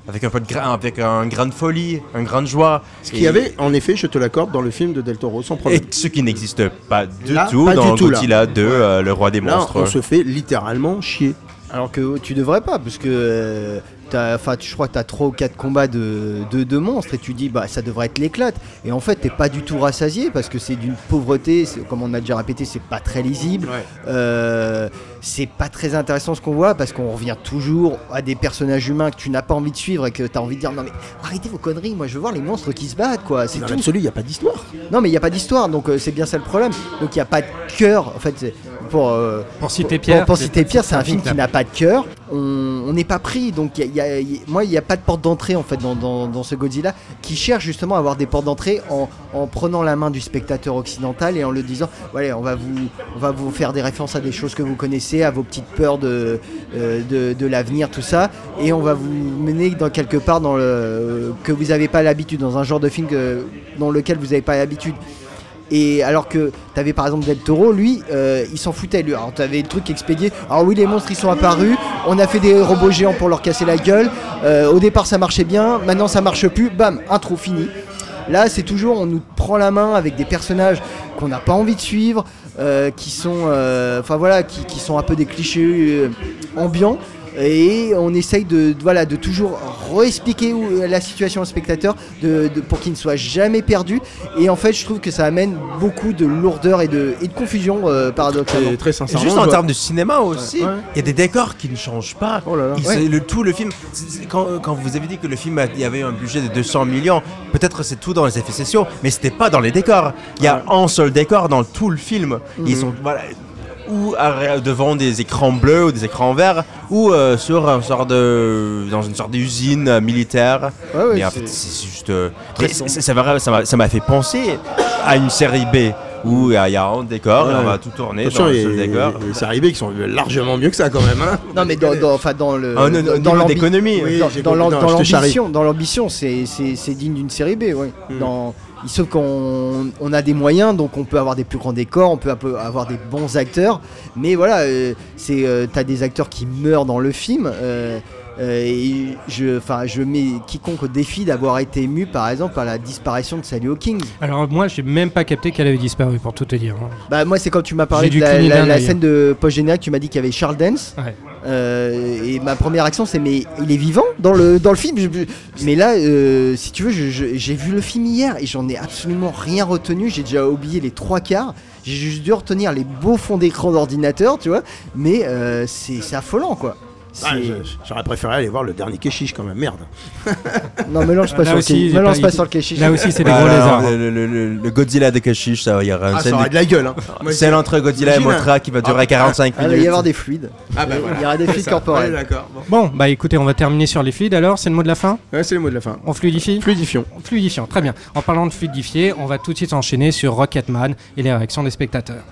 Avec un peu de gra- avec un grain de folie, un grain de joie. Ce qu'il y avait, en effet, je te l'accorde, dans le film de Del Toro, sans Et problème. ce qui n'existe pas du Là, tout pas dans. Godzilla 2, euh, le roi des Là, monstres. on se fait littéralement chier. Alors que tu devrais pas, parce que euh, t'as- enfin, tu- je crois que tu as 3 ou 4 combats de, de, de monstres et tu dis bah ça devrait être l'éclate. Et en fait, t'es pas du tout rassasié parce que c'est d'une pauvreté, comme on a déjà répété, c'est pas très lisible. Euh, c'est pas très intéressant ce qu'on voit parce qu'on revient toujours à des personnages humains que tu n'as pas envie de suivre et que tu as envie de dire non mais arrêtez vos conneries, moi je veux voir les monstres qui se battent quoi. C'est tout. l'absolu, il n'y a pas d'histoire. Non mais il n'y a pas d'histoire donc euh, c'est bien ça le problème. Donc il n'y a pas de cœur en fait. Pour, euh, Pour citer Pierre. Pour, citer Pierre, c'est un film qui n'a pas de cœur. On n'est pas pris, donc il y a- il y a- il y a- moi il n'y a pas de porte d'entrée en fait dans, dans- dans ce Godzilla qui cherche justement à avoir des portes d'entrée en, en prenant la main du spectateur occidental et en le disant voilà on va vous on va vous faire des références à des choses que vous connaissez, à vos petites peurs de euh, de, de l'avenir tout ça et on va vous mener dans quelque part dans le que vous n'avez pas l'habitude dans un genre de film dans lequel vous n'avez pas l'habitude. Et alors que t'avais par exemple Del Toro, lui, euh, il s'en foutait. Lui. Alors t'avais le truc expédié. Alors oui, les monstres ils sont apparus. On a fait des robots géants pour leur casser la gueule. Euh, au départ ça marchait bien. Maintenant ça marche plus. Bam, intro fini. Là c'est toujours on nous prend la main avec des personnages qu'on n'a pas envie de suivre, qui sont, euh, enfin voilà, qui, qui sont un peu des clichés euh, ambiants. Et on essaye de, de- voilà, de toujours réexpliquer la situation au spectateur de, de- pour qu'il ne soit jamais perdu. Et en fait, je trouve que ça amène beaucoup de lourdeur et de, et de confusion, euh, paradoxalement. Et très Et sincèrement. juste en vois- termes de cinéma aussi, il Ouais. y a des décors qui ne changent pas. Oh là là. Il- Ouais. c'est le, tout le film, quand, quand vous avez dit que le film a- il y avait un budget de 200 millions, peut-être c'est tout dans les effets spéciaux, mais c'était pas dans les décors. Il y a un seul décor dans tout le film. Ils Mhm. sont voilà, ou devant des écrans bleus ou des écrans verts, ou euh, sur un sort de dans une sorte d'usine euh, militaire. Ouais, ouais, mais en fait, c'est juste. euh, mais ça m'a- ça m'a ça m'a fait penser à une série B où il y a- il y a un décor et on va tout tourner dans y ce décor. des séries B qui sont largement mieux que ça quand même. Hein. Non, mais dans, dans- enfin, dans le. Ah, non, non, au dans d'économie. Oui, dans, l'ambition, dans l'ambition, c'est c'est- c'est digne d'une série B, ouais. Hmm. Dans, sauf qu'on on a des moyens, donc on peut avoir des plus grands décors, on peut avoir des bons acteurs, mais voilà, euh, c'est euh, t'as des acteurs qui meurent dans le film. euh, et je, mets quiconque au défi d'avoir été ému, par exemple, par la disparition de Sally Hawkins. Alors moi, j'ai même pas capté qu'elle avait disparu, pour tout te dire. hein. Bah moi, c'est quand tu m'as parlé de la, scène de post générique, tu m'as dit qu'il y avait Charles Dance. Ouais. Euh, et ma première action c'est mais il est vivant dans le, dans le film Je- mais là euh, si tu veux j'ai vu le film hier et j'en ai absolument rien retenu j'ai déjà oublié les trois quarts j'ai juste dû retenir les beaux fonds d'écran d'ordinateur tu vois mais euh, c'est affolant quoi Ah, J'aurais préféré aller voir le dernier Keshish quand même, merde. Non, mélange pas Là sur le aussi, mélange pas- pas il- sur le Keshish. Là aussi, c'est des gros lézards. hein. Le, le- le- le Godzilla de Kashish, ça, il y aura une Ah, scène ça aurait de la gueule, hein. Entre Godzilla et Mothra qui va durer Ah, 45 Ah, il va minutes. y avoir des fluides. Ah bah voilà. Il y aura des fluides corporels. D'accord. Bon. Bon, bah écoutez, on va terminer sur les fluides alors, c'est le mot de la fin? Ouais, c'est le mot de la fin. On fluidifie? Fluidifions. Fluidifiant, très bien. En parlant de fluidifier, on va tout de suite enchaîner sur Rocketman et les réactions des spectateurs.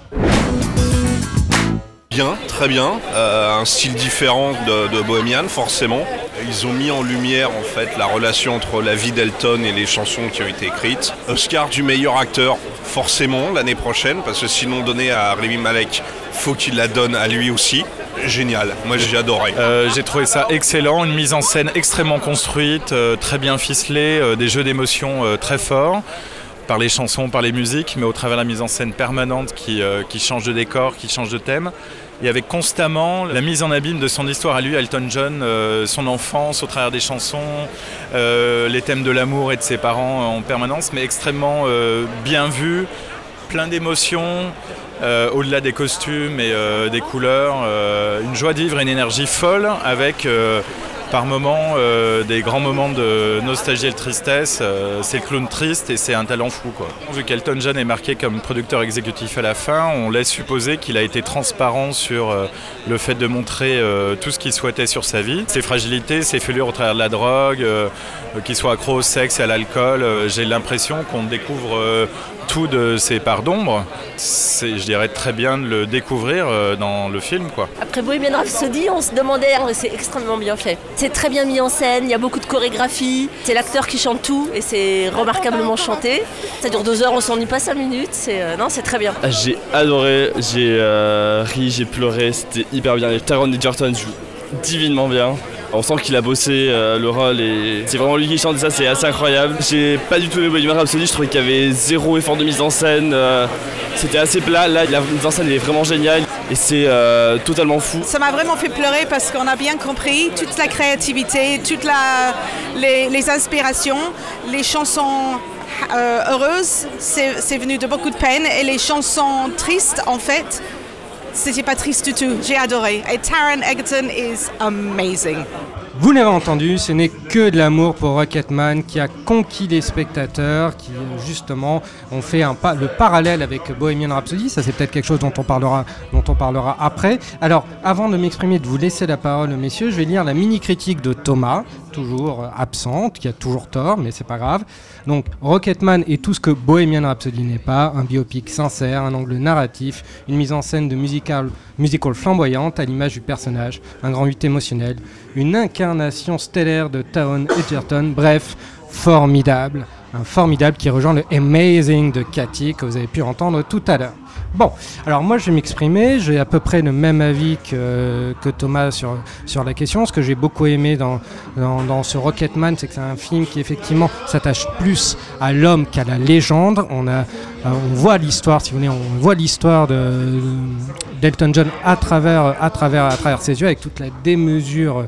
Très bien. Euh, un style différent de, de Bohemian, forcément. Ils ont mis en lumière en fait la relation entre la vie d'Elton et les chansons qui ont été écrites. Oscar du meilleur acteur, forcément, l'année prochaine, parce que sinon donné à Rémi Malek, faut qu'il la donne à lui aussi. Génial, moi j'ai adoré. Euh, j'ai trouvé ça excellent, une mise en scène extrêmement construite, euh, très bien ficelée, des jeux d'émotions euh, très forts par les chansons, par les musiques, mais au travers de la mise en scène permanente qui change de décor, qui change de thème. Et avec constamment la mise en abîme de son histoire à lui, Elton John, euh, son enfance au travers des chansons, euh, les thèmes de l'amour et de ses parents en permanence, mais extrêmement euh, bien vu, plein d'émotions, au-delà des costumes et des couleurs, une joie de vivre et une énergie folle avec par moments euh, des grands moments de nostalgie et de tristesse. Euh, c'est le clown triste et c'est un talent fou. Vu qu'Elton John est marqué comme producteur exécutif à la fin, on laisse supposer qu'il a été transparent sur euh, le fait de montrer tout ce qu'il souhaitait sur sa vie, ses fragilités, ses fêlures au travers de la drogue, qu'il soit accro au sexe et à l'alcool. J'ai l'impression qu'on découvre tout de ses parts d'ombre. C'est, je dirais, très bien de le découvrir euh, dans le film. Quoi. Après Bohemian Rhapsody, on se demandait, ah, c'est extrêmement bien fait. C'est très bien mis en scène, il y a beaucoup de chorégraphie, c'est l'acteur qui chante tout et c'est remarquablement chanté. Ça dure deux heures, on s'ennuie pas cinq minutes, c'est, euh, non, c'est très bien. Ah, J'ai adoré, j'ai euh, ri, j'ai pleuré, c'était hyper bien. Et Taron Egerton joue divinement bien. On sent qu'il a bossé euh, le rôle et c'est vraiment lui qui chante ça c'est assez incroyable. J'ai pas du tout aimé Bohemian Rhapsody, je trouvais qu'il y avait zéro effort de mise en scène. euh, c'était assez plat, là la mise en scène est vraiment géniale et c'est euh, totalement fou. Ça m'a vraiment fait pleurer parce qu'on a bien compris toute la créativité, toutes les, inspirations, les chansons heureuses, c'est venu de beaucoup de peine et les chansons tristes, en fait, c'était pas triste. J'ai adoré. Et Taron Egerton is amazing. Vous l'avez entendu, ce n'est que de l'amour pour Rocketman qui a conquis les spectateurs, qui justement ont fait le parallèle avec Bohemian Rhapsody. Ça, c'est peut-être quelque chose dont on parlera, après. Alors, avant de m'exprimer, de vous laisser la parole, messieurs, je vais lire la mini critique de Thomas, toujours euh, absente, qui a toujours tort, mais c'est pas grave. Donc, Rocketman est tout ce que Bohemian Rhapsody n'est pas, un biopic sincère, un angle narratif, une mise en scène de musical, musical flamboyante à l'image du personnage, un grand huit émotionnel, une incarnation stellaire de Taron Egerton, bref, formidable. Un formidable qui rejoint le Amazing de Cathy que vous avez pu entendre tout à l'heure. Bon, alors moi je vais m'exprimer, j'ai à peu près le même avis que, que Thomas sur, sur la question. Ce que j'ai beaucoup aimé dans, dans, ce Rocketman, c'est que c'est un film qui effectivement s'attache plus à l'homme qu'à la légende. On, a, euh, on voit l'histoire, si vous voulez, on voit l'histoire de- d'Elton John à travers, à, travers, à travers ses yeux, avec toute la démesure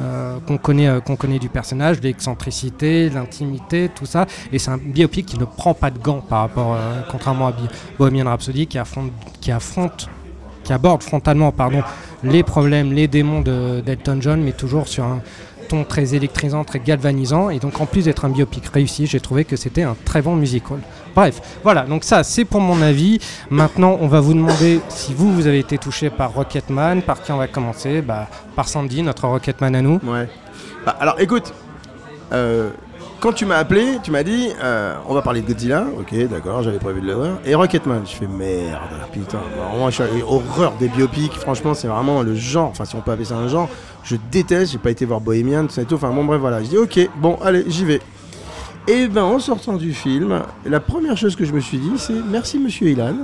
euh, qu'on connaît, euh, qu'on connaît du personnage, l'excentricité, l'intimité, tout ça. Et c'est un biopic qui ne prend pas de gants par rapport, euh, contrairement à Bohemian Rhapsody, qui affronte, qui aborde frontalement, les problèmes, les démons de- d'Elton John, mais toujours sur un ton très électrisant, très galvanisant. Et donc, en plus d'être un biopic réussi, j'ai trouvé que c'était un très bon musical. Bref, voilà, donc ça, c'est pour mon avis. Maintenant, on va vous demander si vous, vous avez été touché par Rocketman, par qui on va commencer? Bah, Par Sandy, notre Rocketman à nous. Ouais. Bah, alors écoute, euh, quand tu m'as appelé, tu m'as dit euh, on va parler de Godzilla. Ok, d'accord, j'avais prévu de le voir. Et Rocketman, je fais merde, putain. Vraiment, je suis horreur des biopics. Franchement, c'est vraiment le genre. Enfin, si on peut appeler ça un genre, je déteste. J'ai pas été voir Bohemian, tout ça et tout. Enfin, bon, bref, voilà. Je dis ok, bon, allez, j'y vais. Et ben, en sortant du film, la première chose que je me suis dit, c'est merci, Monsieur Ilan.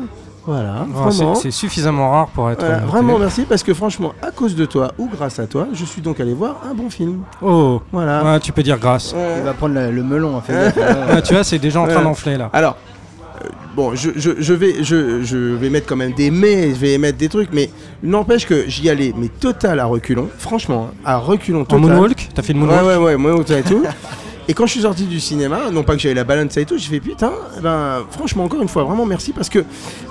Voilà, Oh, c'est- vraiment. c'est suffisamment rare pour être. Voilà, vraiment merci parce que franchement, à cause de toi ou grâce à toi, je suis donc allé voir un bon film. Oh, Voilà. Ouais, tu peux dire grâce. Il va prendre le, le melon, en fait. Ouais, tu vois, c'est déjà en train Ouais. d'enfler là. Alors, euh, bon, je, je- je vais, je, je vais mettre quand même des mais, je vais mettre des trucs, mais n'empêche que j'y allais, mais total à reculons, franchement, hein, à reculons total. moonwalk? T'as fait le moonwalk? Ouais, ouais, ouais, moonwalk et tout. Et quand je suis sorti du cinéma, non pas que j'avais la balance et tout, j'ai fait putain, eh ben, franchement, encore une fois, vraiment merci parce que,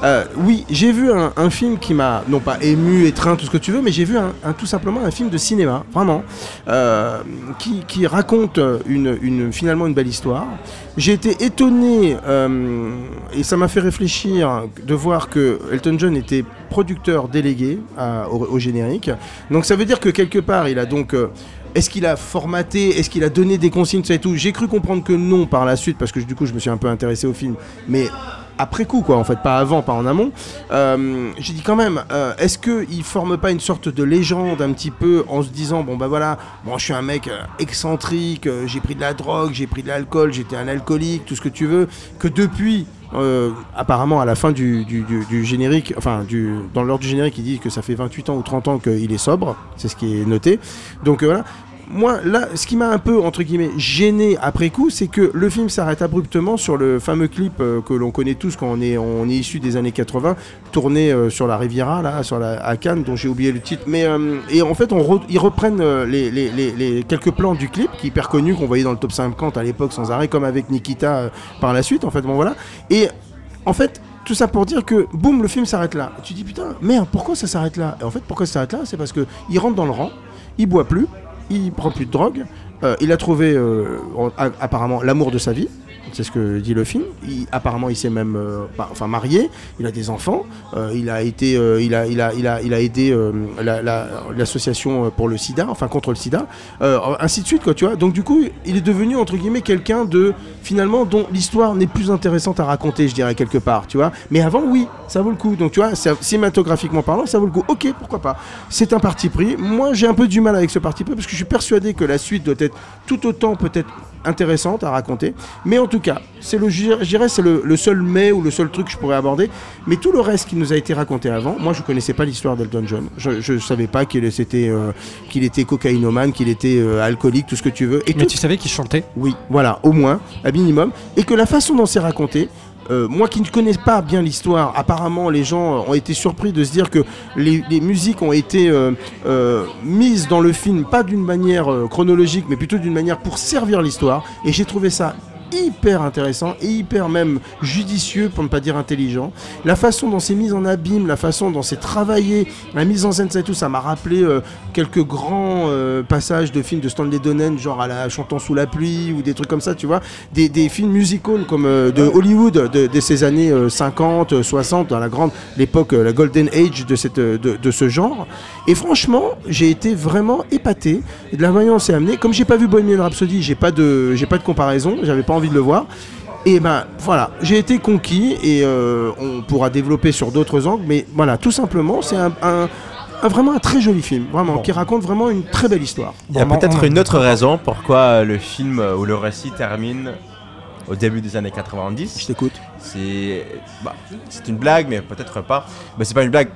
euh, oui, j'ai vu un, film qui m'a, non pas ému, étreint, tout ce que tu veux, mais j'ai vu un, tout simplement un film de cinéma, vraiment, euh, qui, qui raconte une, une- finalement une belle histoire. J'ai été étonné euh, et ça m'a fait réfléchir de voir que Elton John était producteur délégué au, générique. Donc ça veut dire que quelque part, il a donc est-ce qu'il a formaté? Est-ce qu'il a donné des consignes? Ça et tout. J'ai cru comprendre que non par la suite parce que du coup je me suis un peu intéressé au film, mais après coup quoi en fait, pas avant, pas en amont. Euh, J'ai dit quand même, euh, est-ce qu'il forme pas une sorte de légende un petit peu en se disant bon bah voilà, bon je suis un mec euh, excentrique, j'ai pris de la drogue, j'ai pris de l'alcool, j'étais un alcoolique, tout ce que tu veux, que depuis apparemment à la fin du, du- générique, enfin du, dans l'ordre du générique, il dit que ça fait 28 ans ou 30 ans qu'il est sobre, c'est ce qui est noté. Donc voilà. Moi, là, ce qui m'a un peu, entre guillemets, gêné après coup, c'est que le film s'arrête abruptement sur le fameux clip euh, que l'on connaît tous quand on est, on est issu des années 80, tourné euh, sur la Riviera, là, sur la, à Cannes, dont j'ai oublié le titre. Mais, euh, et en fait, ils reprennent les, quelques plans du clip, qui est hyper connu, qu'on voyait dans le top 50 à l'époque sans arrêt, comme avec Nikita par la suite, en fait, bon voilà. Et en fait, tout ça pour dire que, boum, le film s'arrête là. Tu dis, putain, merde, pourquoi ça s'arrête là? Et en fait, pourquoi ça s'arrête là? C'est parce que il rentre dans le rang, il boit plus, il prend plus de drogue, euh, il a trouvé euh, apparemment l'amour de sa vie. C'est ce que dit le film. Il- apparemment, il s'est même euh, pas- enfin marié. Il a des enfants. euh, il a été, euh, il a, il a, il a, il a aidé la- la- l'association pour le SIDA, enfin contre le SIDA, ainsi de suite quoi. Tu vois. Donc du coup, il est devenu entre guillemets quelqu'un de finalement dont l'histoire n'est plus intéressante à raconter, je dirais quelque part. Tu vois. Mais avant, oui, ça vaut le coup. Donc tu vois, cinématographiquement parlant, ça vaut le coup. Ok, pourquoi pas. C'est un parti pris. Moi, j'ai un peu du mal avec ce parti pris parce que je suis persuadé que la suite doit être tout autant peut-être intéressante à raconter. Mais en tout cas, c'est le, c'est le, le seul mais ou le seul truc que je pourrais aborder. Mais tout le reste qui nous a été raconté avant, moi je connaissais pas l'histoire d'Elton John. Je, ne savais pas qu'il était, euh, qu'il était cocaïnomane, qu'il était euh, alcoolique, tout ce que tu veux. Et Mais tout- tu savais qu'il chantait oui, voilà, au moins, à minimum. Et que la façon dont c'est raconté, euh, moi qui ne connais pas bien l'histoire, apparemment les gens ont été surpris de se dire que les, les musiques ont été euh, euh, mises dans le film, pas d'une manière chronologique, mais plutôt d'une manière pour servir l'histoire. Et j'ai trouvé ça hyper intéressant et hyper même judicieux pour ne pas dire intelligent. La façon dont c'est mis en abîme, la façon dont c'est travaillé, la mise en scène, ça et tout, ça m'a rappelé euh, quelques grands euh, passages de films de Stanley Donen, genre à la chantant sous la pluie ou des trucs comme ça, tu vois, des, des films musicals comme euh, de Hollywood de, de ces années euh, 50, euh, 60, dans la grande l'époque, la golden age de cette de, de ce genre. Et franchement, j'ai été vraiment épaté de la dont c'est amené. Comme j'ai pas vu Bohemian Rhapsody, j'ai pas de j'ai pas de comparaison, j'avais pas envie de le voir. Et ben voilà, j'ai été conquis et euh, on pourra développer sur d'autres angles, mais voilà, tout simplement, c'est un, un- un- vraiment un très joli film, vraiment, qui raconte vraiment une très belle histoire. Il y a peut-être une autre raison pourquoi le film ou le récit termine au début des années 90. Je t'écoute. C'est bah, c'est une blague, mais peut-être pas. Mais c'est pas une blague.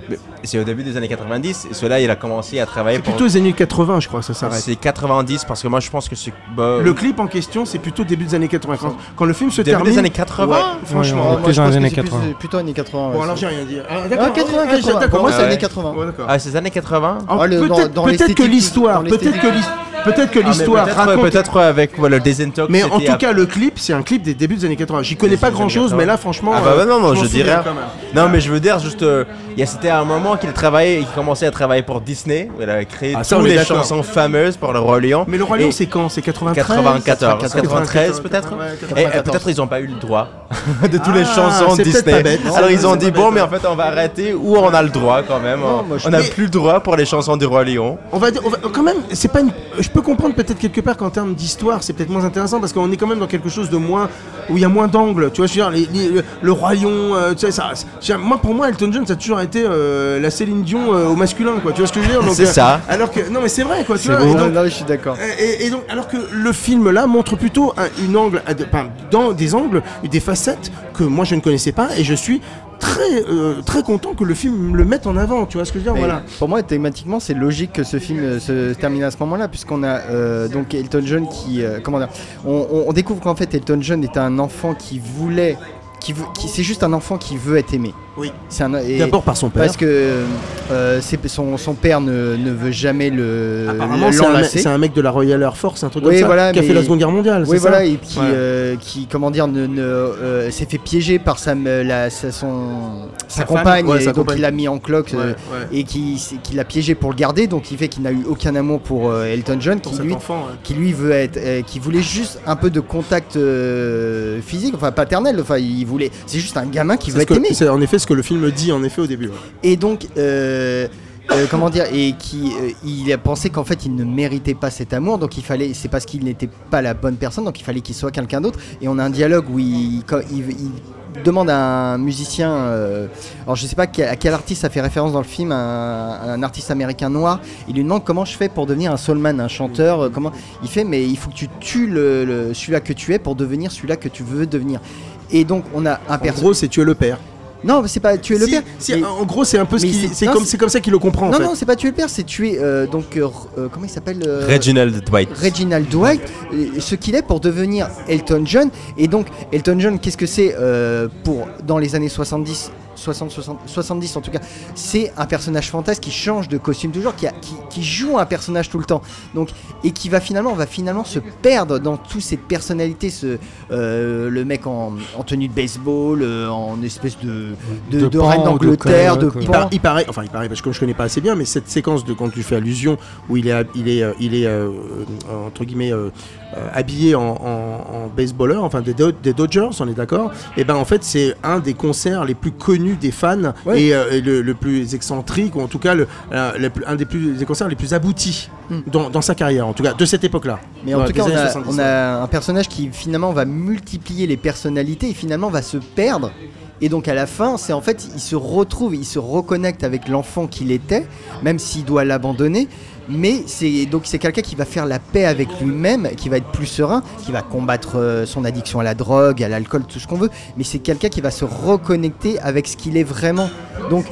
C'est au début des années 90. Et cela, il a commencé à travailler C'est pour. plutôt les années 80, je crois, ça s'arrête. C'est 90 parce que moi, je pense que c'est. bah, Le clip en question, c'est plutôt début des années 80. Quand, quand le film se Début des termine. années 80? Ouais, Ouais, franchement. on est Moi, je pense que années c'est plus- 80. Plutôt années 80. Bon, ouais, alors c'est- j'ai rien dit. Ah, Ah, d'accord. 80, Ah, j'ai- 80. d'accord. Pour moi, c'est Ouais. années 80. Ouais, d'accord. Ah, c'est les années 80 Ah, Ah, peut-être que l'histoire, peut-être que l'histoire, peut-être que Ah, mais l'histoire peut-être, raconte. peut-être avec voilà, le désintox. Mais en c'était tout cas, le clip, c'est un clip des débuts des années 80. J'y connais Des pas années grand chose, 80. mais là, franchement. Ah bah, bah euh, non, non, je je m'en dirais. souviens quand même. Non, mais je veux dire, juste, euh, il y a- c'était un moment qu'il travaillait, il commençait à travailler pour Disney. où Il avait créé Ah, ça, on toutes est les d'accord. chansons fameuses pour le Roi Lion. Mais le Roi Et- Lion, c'est quand? C'est 93 94, 93 peut-être. Ouais, Et 94. euh, peut-être ils n'ont pas eu le droit de toutes les Ah, chansons c'est peut-être Disney. pas bête, non Alors ils ont dit bon, mais en fait on va arrêter ou on a le droit quand même. Non, moi, je- on n'a Mais- plus le droit pour les chansons du Roi Lion. On va dire, on va- quand même, c'est pas une. Je peux comprendre peut-être quelque part qu'en termes d'histoire, c'est peut-être moins intéressant parce qu'on est quand même dans quelque chose de moins où il y a moins d'angles. Tu vois, je veux dire, les- les- le, le roi lion, euh, tu sais, ça. moi, pour moi, Elton John, ça a toujours été euh, la Céline Dion euh, au masculin, quoi. Tu vois ce que je veux dire C'est euh, ça. Alors que non, mais c'est vrai, quoi. Tu vois. beau. et donc- Non, je suis d'accord. et, et donc, alors que le film là montre plutôt un, une angle, enfin, dans des angles, des facettes que moi je ne connaissais pas, et je suis très euh, très content que le film le mette en avant. Tu vois ce que je veux dire Mais Voilà. Pour moi, thématiquement, c'est logique que ce film euh, se termine à ce moment-là, puisqu'on a euh, donc Elton John qui, euh, comment dire, on, on- on découvre qu'en fait Elton John était un enfant qui voulait qui veut, qui, c'est juste un enfant qui veut être aimé. Oui. D'abord par son père. Parce que euh, c'est- son, son père ne, ne veut jamais le Apparemment, c'est un, mec- un de la Royal Air Force, un truc Oui, comme ça, qui a fait la Seconde Guerre mondiale. Oui, voilà, ça et qui, Ouais. euh, qui, comment dire, ne, ne, euh, s'est fait piéger par sa, la, sa, son, sa, compagne, Ouais, et sa donc compagne. il l'a mis en cloque, euh, Ouais, et qui, qui l'a piégé pour le garder, donc il fait qu'il n'a eu aucun amour pour euh, Elton John, qui lui, enfant, ouais. qui lui veut être, euh, qui voulait juste un peu de contact euh, physique, enfin paternel, enfin il voulait, c'est juste un gamin qui veut être aimé. C'est en effet ce que le film dit en effet au début. ouais. Et donc, euh, euh, comment dire, et qui, euh, il a pensé qu'en fait, il ne méritait pas cet amour, donc il fallait, c'est parce qu'il n'était pas la bonne personne, donc il fallait qu'il soit quelqu'un d'autre. Et on a un dialogue où il, quand il, il demande à un musicien, euh, alors je sais pas à quel artiste ça fait référence dans le film, un, un artiste américain noir. Il lui demande comment je fais pour devenir un soulman, un chanteur. comment Il fait, mais il faut que tu tues le, le- celui-là que tu es pour devenir celui-là que tu veux devenir. Et donc on a un En perso- gros, c'est tuer le père. Non, mais c'est pas tuer le Si, père. si, mais- en gros, c'est un peu ce qui- c'est- comme comme ça qu'il le comprend. en non, fait. non, c'est pas tuer le père, c'est tuer euh, donc euh, euh, comment il s'appelle euh, Reginald Dwight. Reginald Dwight, euh, ce qu'il est pour devenir Elton John. Et donc Elton John, qu'est-ce que c'est euh, pour dans les années 70 60, 60, 70 en tout cas, c'est un personnage fantasque qui change de costume toujours, qui, a- qui, qui joue un personnage tout le temps. Donc, et qui va finalement, va finalement se perdre dans toute cette personnalité, ce, euh, le mec en, en tenue de baseball, euh, en espèce de, de, De de pan reine de d'Angleterre, de, il, pan. par- il paraît, enfin il paraît parce que comme je connais pas assez bien, mais cette séquence de quand tu fais allusion où il est, il est, euh, il est euh, entre guillemets euh, euh, habillé en, en, en baseballer, enfin des, Do- des Dodgers, on est d'accord. Et ben en fait c'est un des concerts les plus connus des fans Ouais. et, euh, et le, le plus excentrique ou en tout cas le, euh, un des plus des concerts les plus aboutis dans, dans sa carrière, en tout cas de cette époque-là. Mais en tout cas, on années a, 70. on a un personnage qui finalement va multiplier les personnalités et finalement va se perdre. Et donc à la fin, c'est en fait, il se retrouve, il se reconnecte avec l'enfant qu'il était, même s'il doit l'abandonner. Mais c'est donc c'est quelqu'un qui va faire la paix avec lui-même, qui va être plus serein, qui va combattre euh, son addiction à la drogue, à l'alcool, tout ce qu'on veut. Mais c'est quelqu'un qui va se reconnecter avec ce qu'il est vraiment. Donc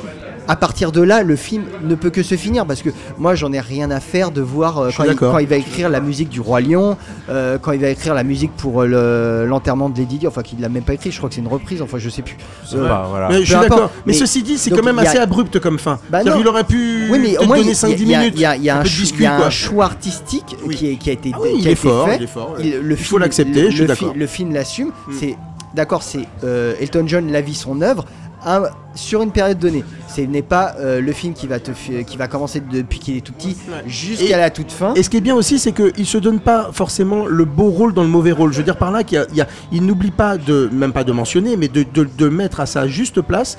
à partir de là, le film ne peut que se finir parce que moi j'en ai rien à faire de voir euh, quand, il, d'accord. quand il va écrire la musique du Roi Lion, euh, quand il va écrire la musique pour euh, le- l'enterrement de Lady Di, enfin qu'il l'a même pas écrit, je crois que c'est une reprise, enfin je sais plus. Mais je suis d'accord. Mais, ceci dit, c'est quand même y a- assez abrupt comme fin. Bah non. il aurait pu Oui, mais au moins, donner il y a- 5-10 il y a- minutes. Il y a, il y a un, y a choix artistique qui, est- qui a été, Ah oui, qui il a est été fort, fait. il est fort. Il, le Il faut film- l'accepter, le- je suis le d'accord. Le film l'assume. Mm. C'est d'accord, c'est euh, Elton John la vie son œuvre un- sur une période donnée. Ce n'est pas euh, le film qui va te qui va commencer depuis qu'il est tout petit jusqu'à la toute fin. Et ce qui est bien aussi, c'est qu'il se donne pas forcément le beau rôle dans le mauvais rôle. Je veux dire par là qu'il il n'oublie pas de, même pas de mentionner, mais de, de- de mettre à sa juste place.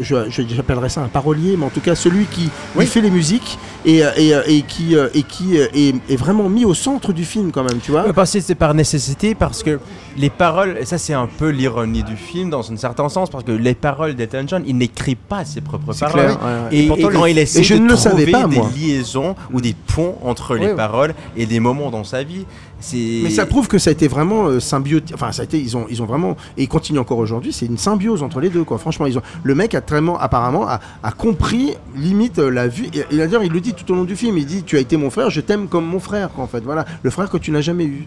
J'appellerais ça un parolier, mais en tout cas celui qui fait les musiques et, et, euh, et qui, euh, et qui euh, est, est vraiment mis au centre du film quand même, tu vois. Ouais, parce que c'est par nécessité, parce que les paroles, et ça c'est un peu l'ironie du film dans un certain sens, parce que les paroles d'Elton John, il n'écrit pas ses propres C'est paroles. clair, ouais, ouais. Et, pourtant, quand il essaie je de ne le trouver savais pas, des moi. liaisons ou des ponts entre les paroles et des moments dans sa vie. Mais ça prouve que ça a été vraiment euh, symbiotique. Enfin, ça a été, ils ont, ils ont vraiment et ils continuent encore aujourd'hui. C'est une symbiose entre les deux, quoi. Franchement, ils ont. Le mec a vraiment, apparemment, a, a compris limite euh, la vue. Et, et d'ailleurs, il le dit tout au long du film. Il dit, tu as été mon frère, je t'aime comme mon frère, quoi, en fait. Voilà, le frère que tu n'as jamais eu.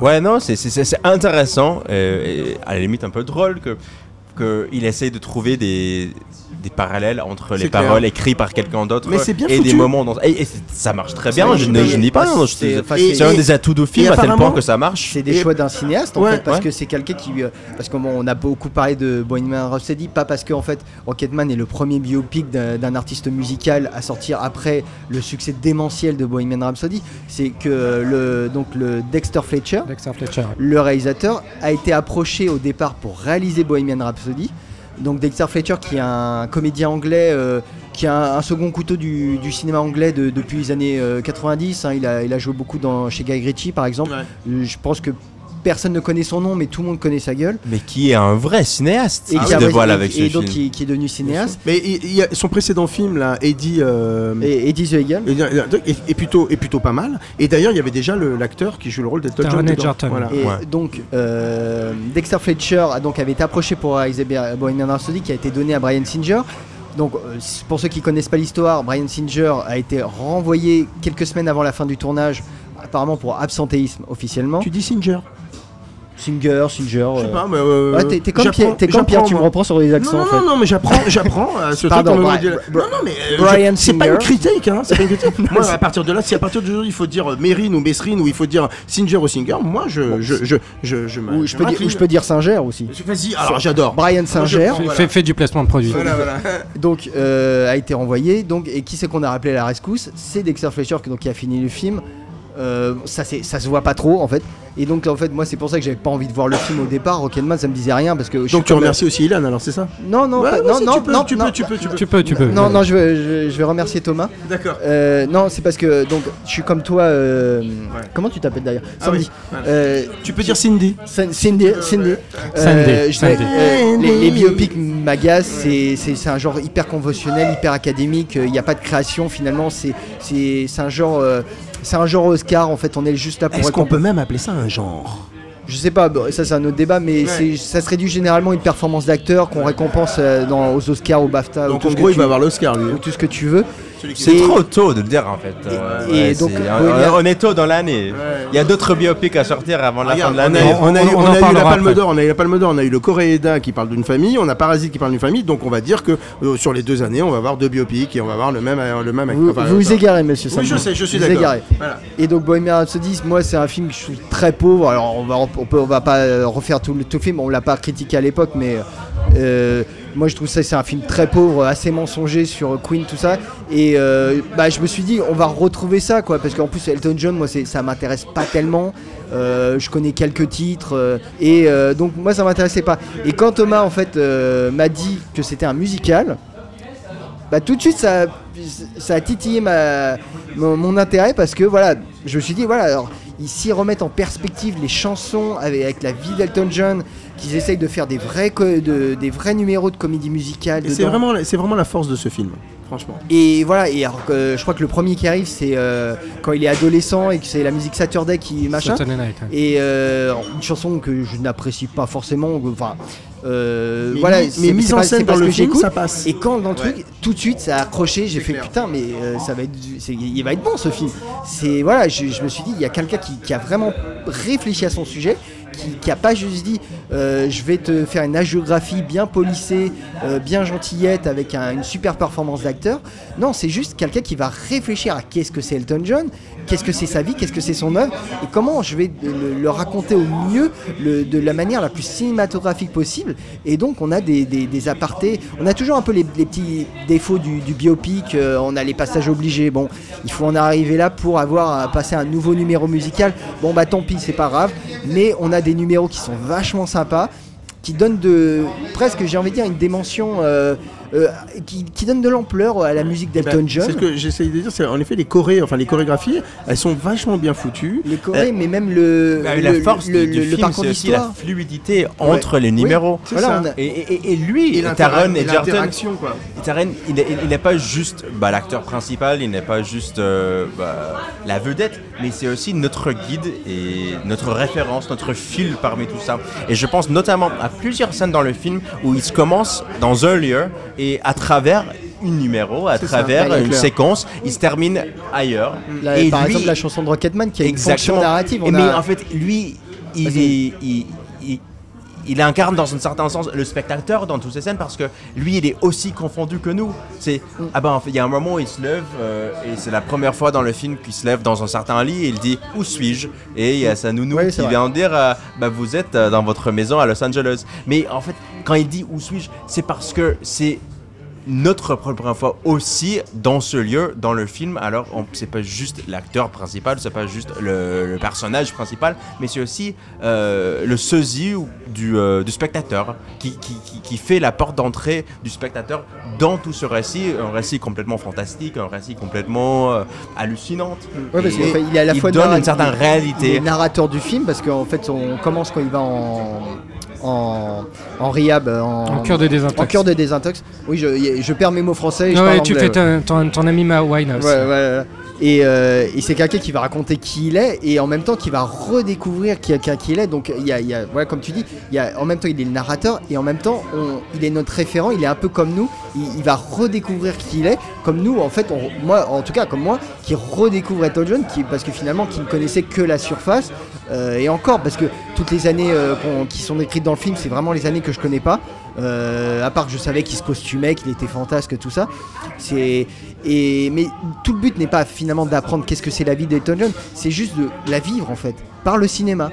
Ouais, non, c'est intéressant, euh, et à la limite un peu drôle que qu'il essaye de trouver des, des parallèles entre les clair. paroles écrites par quelqu'un d'autre Mais c'est bien et foutu. des moments dans... Et, et ça marche très bien, je, ne, je nie pas, je- c'est- un des atouts du film à tel point que ça marche. C'est des Et- choix d'un cinéaste en Ouais, fait, parce ouais. que c'est quelqu'un qui, euh, parce qu'on a beaucoup parlé de Bohemian Rhapsody, pas parce que en fait Rocketman est le premier biopic d'un d'un artiste musical à sortir après le succès démentiel de Bohemian Rhapsody, c'est que le donc le Dexter Fletcher, Dexter Fletcher. le réalisateur, a été approché au départ pour réaliser Bohemian Rhapsody. Donc Dexter Fletcher, qui est un comédien anglais, euh, qui a un, un second couteau du, du cinéma anglais de- depuis les années euh, 90. hein. il, a, il a joué beaucoup dans, chez Guy Ritchie, par exemple. Euh, je pense que personne ne connaît son nom, mais tout le monde connaît sa gueule. Mais qui est un vrai cinéaste Et qui qui dévoile et- avec ce et donc film. qui, qui est devenu cinéaste. Mais il, il y a son précédent film là, Eddie. euh, Et Eddie the Eagle. est, est plutôt, est plutôt pas mal. Et d'ailleurs, il y avait déjà le- l'acteur qui joue le rôle d'Elton Taron John. Voilà. Et donc euh, Dexter Fletcher a donc avait été approché pour réaliser Be- Bohemian Rhapsody qui a été donné à Brian Singer. Donc euh, pour ceux qui connaissent pas l'histoire, Brian Singer a été renvoyé quelques semaines avant la fin du tournage, apparemment pour absentéisme officiellement. Tu dis Singer Singer, Singer. Je sais euh. pas, mais. euh, Ouais, t'es- t'es comme Pierre, t'es comme j'apprends, Pierre, tu me reprends sur les accents. Non, en non, fait. non, non, mais j'apprends, j'apprends. euh, ce Pardon, truc, me Bri- dit- Bri- Non, non, mais. euh, Brian je- C'est pas une critique, hein. C'est pas une critique. Moi, à partir de là, si à partir de il faut dire Mérine ou Messrine ou il faut dire Singer ou Singer, moi, je. je, je, je, je, Ou je peux dire, ou je peux dire Singer aussi. Vas-y, alors j'adore. Brian Singer. voilà. fais- fais du placement de produit. Voilà, voilà. donc euh, a été renvoyé. Donc et qui c'est qu'on a rappelé à la rescousse? C'est Dexter Fletcher donc, qui a fini le film. Euh, ça, c'est- ça se voit pas trop en fait. Et donc en fait moi c'est pour ça que j'avais pas envie de voir le film au départ. Rocketman ça me disait rien parce que. je Donc tu remercies aussi Ilan, alors c'est ça? Non non pas- non non tu peux, non tu non. peux, tu peux, tu peux. Tu peux, tu peux. Non non je vais, je, vais- je vais remercier Thomas. D'accord. Euh, non c'est parce que donc je suis comme toi. euh, Comment tu t'appelles d'ailleurs? Ah Sandy. oui, voilà. Euh, Tu peux dire Cindy. Cin- Cindy, Cindy. Euh, euh, les, biopics m'agacent, c'est- c'est c'est un genre hyper conventionnel, hyper académique, il n'y a pas de création finalement, c'est c'est- c'est un genre... c'est un genre Oscar en fait, on est juste là pour Est-ce qu'on peut même appeler ça un genre Je sais pas, bon, ça c'est un autre débat, mais c'est- ça se réduit généralement à une performance d'acteur qu'on récompense euh, dans, aux Oscars, aux BAFTA, ou Donc tout en ce que gros, il tu- va avoir l'Oscar lui. ou tout ce que tu veux. C'est Et- trop tôt de le dire en fait. Euh, et ouais, donc, c'est- Bohemian- on, on est tôt dans l'année. Il y a d'autres biopics à sortir avant la fin de l'année. on a eu, On- on on en a eu la Palme d'Or, on a eu la Palme d'Or, on a eu le Coréeda qui parle d'une famille, on a Parasite qui parle d'une famille, donc on va dire que euh, sur les deux années, on va avoir deux biopics et on va avoir le même, euh, le même. Vous enfin, vous, vous euh, égarez, monsieur Oui, je sais, je suis Vous vous d'accord. Voilà. Et donc Bohemian Rhapsody, moi c'est un film que je trouve très pauvre. Alors on va, on peut, on va pas euh, refaire tout le, tout le film, on l'a pas critiqué à l'époque, mais euh, moi je trouve ça c'est un film très pauvre, assez mensonger sur Queen tout ça. Et euh, bah, je me suis dit on va retrouver ça quoi, parce qu'en plus Elton John, moi ça m'intéresse pas tellement. Euh, je connais quelques titres euh, et donc moi ça m'intéressait pas. Et quand Thomas en fait m'a dit que c'était un musical, bah tout de suite ça, ça a titillé mon, intérêt parce que voilà, je me suis dit voilà, ils s'y remettent en perspective les chansons avec, avec la vie d'Elton John, qu'ils essayent de faire des vrais, co- de- des vrais numéros de comédie musicale. Vraiment, c'est vraiment la force de ce film, franchement. Et voilà, et alors je crois que le premier qui arrive, c'est euh, quand il est adolescent et que c'est la musique Saturday qui machin. Saturday Night, ouais. Et euh, une chanson que je n'apprécie pas forcément. Enfin, euh, Mais voilà. mais mise en scène ce le film, ça passe. Et quand dans le Ouais. truc, tout de suite, ça a accroché. J'ai fait putain, mais euh, ça va être, il va être bon ce film. C'est voilà, je, je me suis dit, il y a quelqu'un qui, qui a vraiment réfléchi à son sujet. Qui, qui a pas juste dit euh, je vais te faire une agiographie bien polissée, euh, bien gentillette avec un- une super performance d'acteur. Non, c'est juste quelqu'un qui va réfléchir à qu'est-ce que c'est Elton John, qu'est-ce que c'est sa vie, qu'est-ce que c'est son œuvre et comment je vais le, raconter au mieux de la manière la plus cinématographique possible. Et donc on a des, apartés, on a toujours un peu les, petits défauts du, biopic, euh, on a les passages obligés. Bon, il faut en arriver là pour avoir à passer un nouveau numéro musical. Bon bah tant pis, c'est pas grave. Mais on a des numéros qui sont vachement sympas qui donnent de presque j'ai envie de dire une dimension euh, euh, qui, qui donne de l'ampleur à la musique d'Elton Bah, John. C'est ce que j'essaye de dire, c'est en effet les chorés, enfin les chorégraphies, elles sont vachement bien foutues. Les chorés, mais même le, Bah, le- la force le, du, du le film, parcours c'est aussi la fluidité entre les Oui, numéros. c'est Voilà, ça. on a- Et, et- et lui, Et Taron et l'interaction, quoi. Taron, il n'est il n'est pas juste bah, l'acteur principal, il n'est pas juste euh, bah, la vedette, mais c'est aussi notre guide et notre référence, notre fil parmi tout ça. Et je pense notamment à plusieurs scènes dans le film où il se commence dans un lieu et à travers un numéro, à ça, travers ouais, une séquence, il se termine ailleurs. Et par lui- exemple, la chanson de Rocketman qui a une fonction Exactement. narrative. Et on mais a- en fait, lui, il, est- il, il- incarne dans un certain sens le spectateur dans toutes ces scènes parce que lui, il est aussi confondu que nous. C'est ah ben il y a un moment où il se lève euh, et c'est la première fois dans le film qu'il se lève dans un certain lit et il dit où suis-je? Et il y a sa nounou Oui, qui vrai. vient dire euh, bah vous êtes euh, dans votre maison à Los Angeles. Mais en fait, quand il dit où suis-je, c'est parce que c'est notre première fois aussi dans ce lieu, dans le film. Alors, c'est pas juste l'acteur principal, c'est pas juste le, le personnage principal, mais c'est aussi euh, le sosie du, euh, du spectateur qui, qui, qui- qui fait la porte d'entrée du spectateur dans tout ce récit, un récit complètement fantastique, un récit complètement euh, hallucinant. Ouais, parce Et qu'il il est à la il fois donne une certaine il- Il est réalité. narrateur du film parce qu'en fait, on commence quand il va en. En, en rehab, en, En cure de désintox. En cure de désintox. Oui, je, je perds mes mots français. Et je Ouais, parle tu anglais, fais ton, ton, ton ami Ma Winehouse. Ouais, ouais, ouais. Et, euh, et c'est quelqu'un qui va raconter qui il est et en même temps qui va redécouvrir qui, qui, il est. Donc il y a, ouais, comme tu dis, il y a, en même temps il est le narrateur et en même temps on- il est notre référent. Il est un peu comme nous. Il, va redécouvrir qui il est, comme nous en fait. On, moi, en tout cas comme moi, qui redécouvre Elton qui, parce que finalement qui ne connaissait que la surface. Euh, et encore, parce que toutes les années euh, qui sont décrites dans le film, c'est vraiment les années que je connais pas. À part que je savais qu'il se costumait, qu'il était fantasque, tout ça. C'est et mais tout le but n'est pas finalement d'apprendre qu'est-ce que c'est la vie d'Elton John, c'est juste de la vivre en fait par le cinéma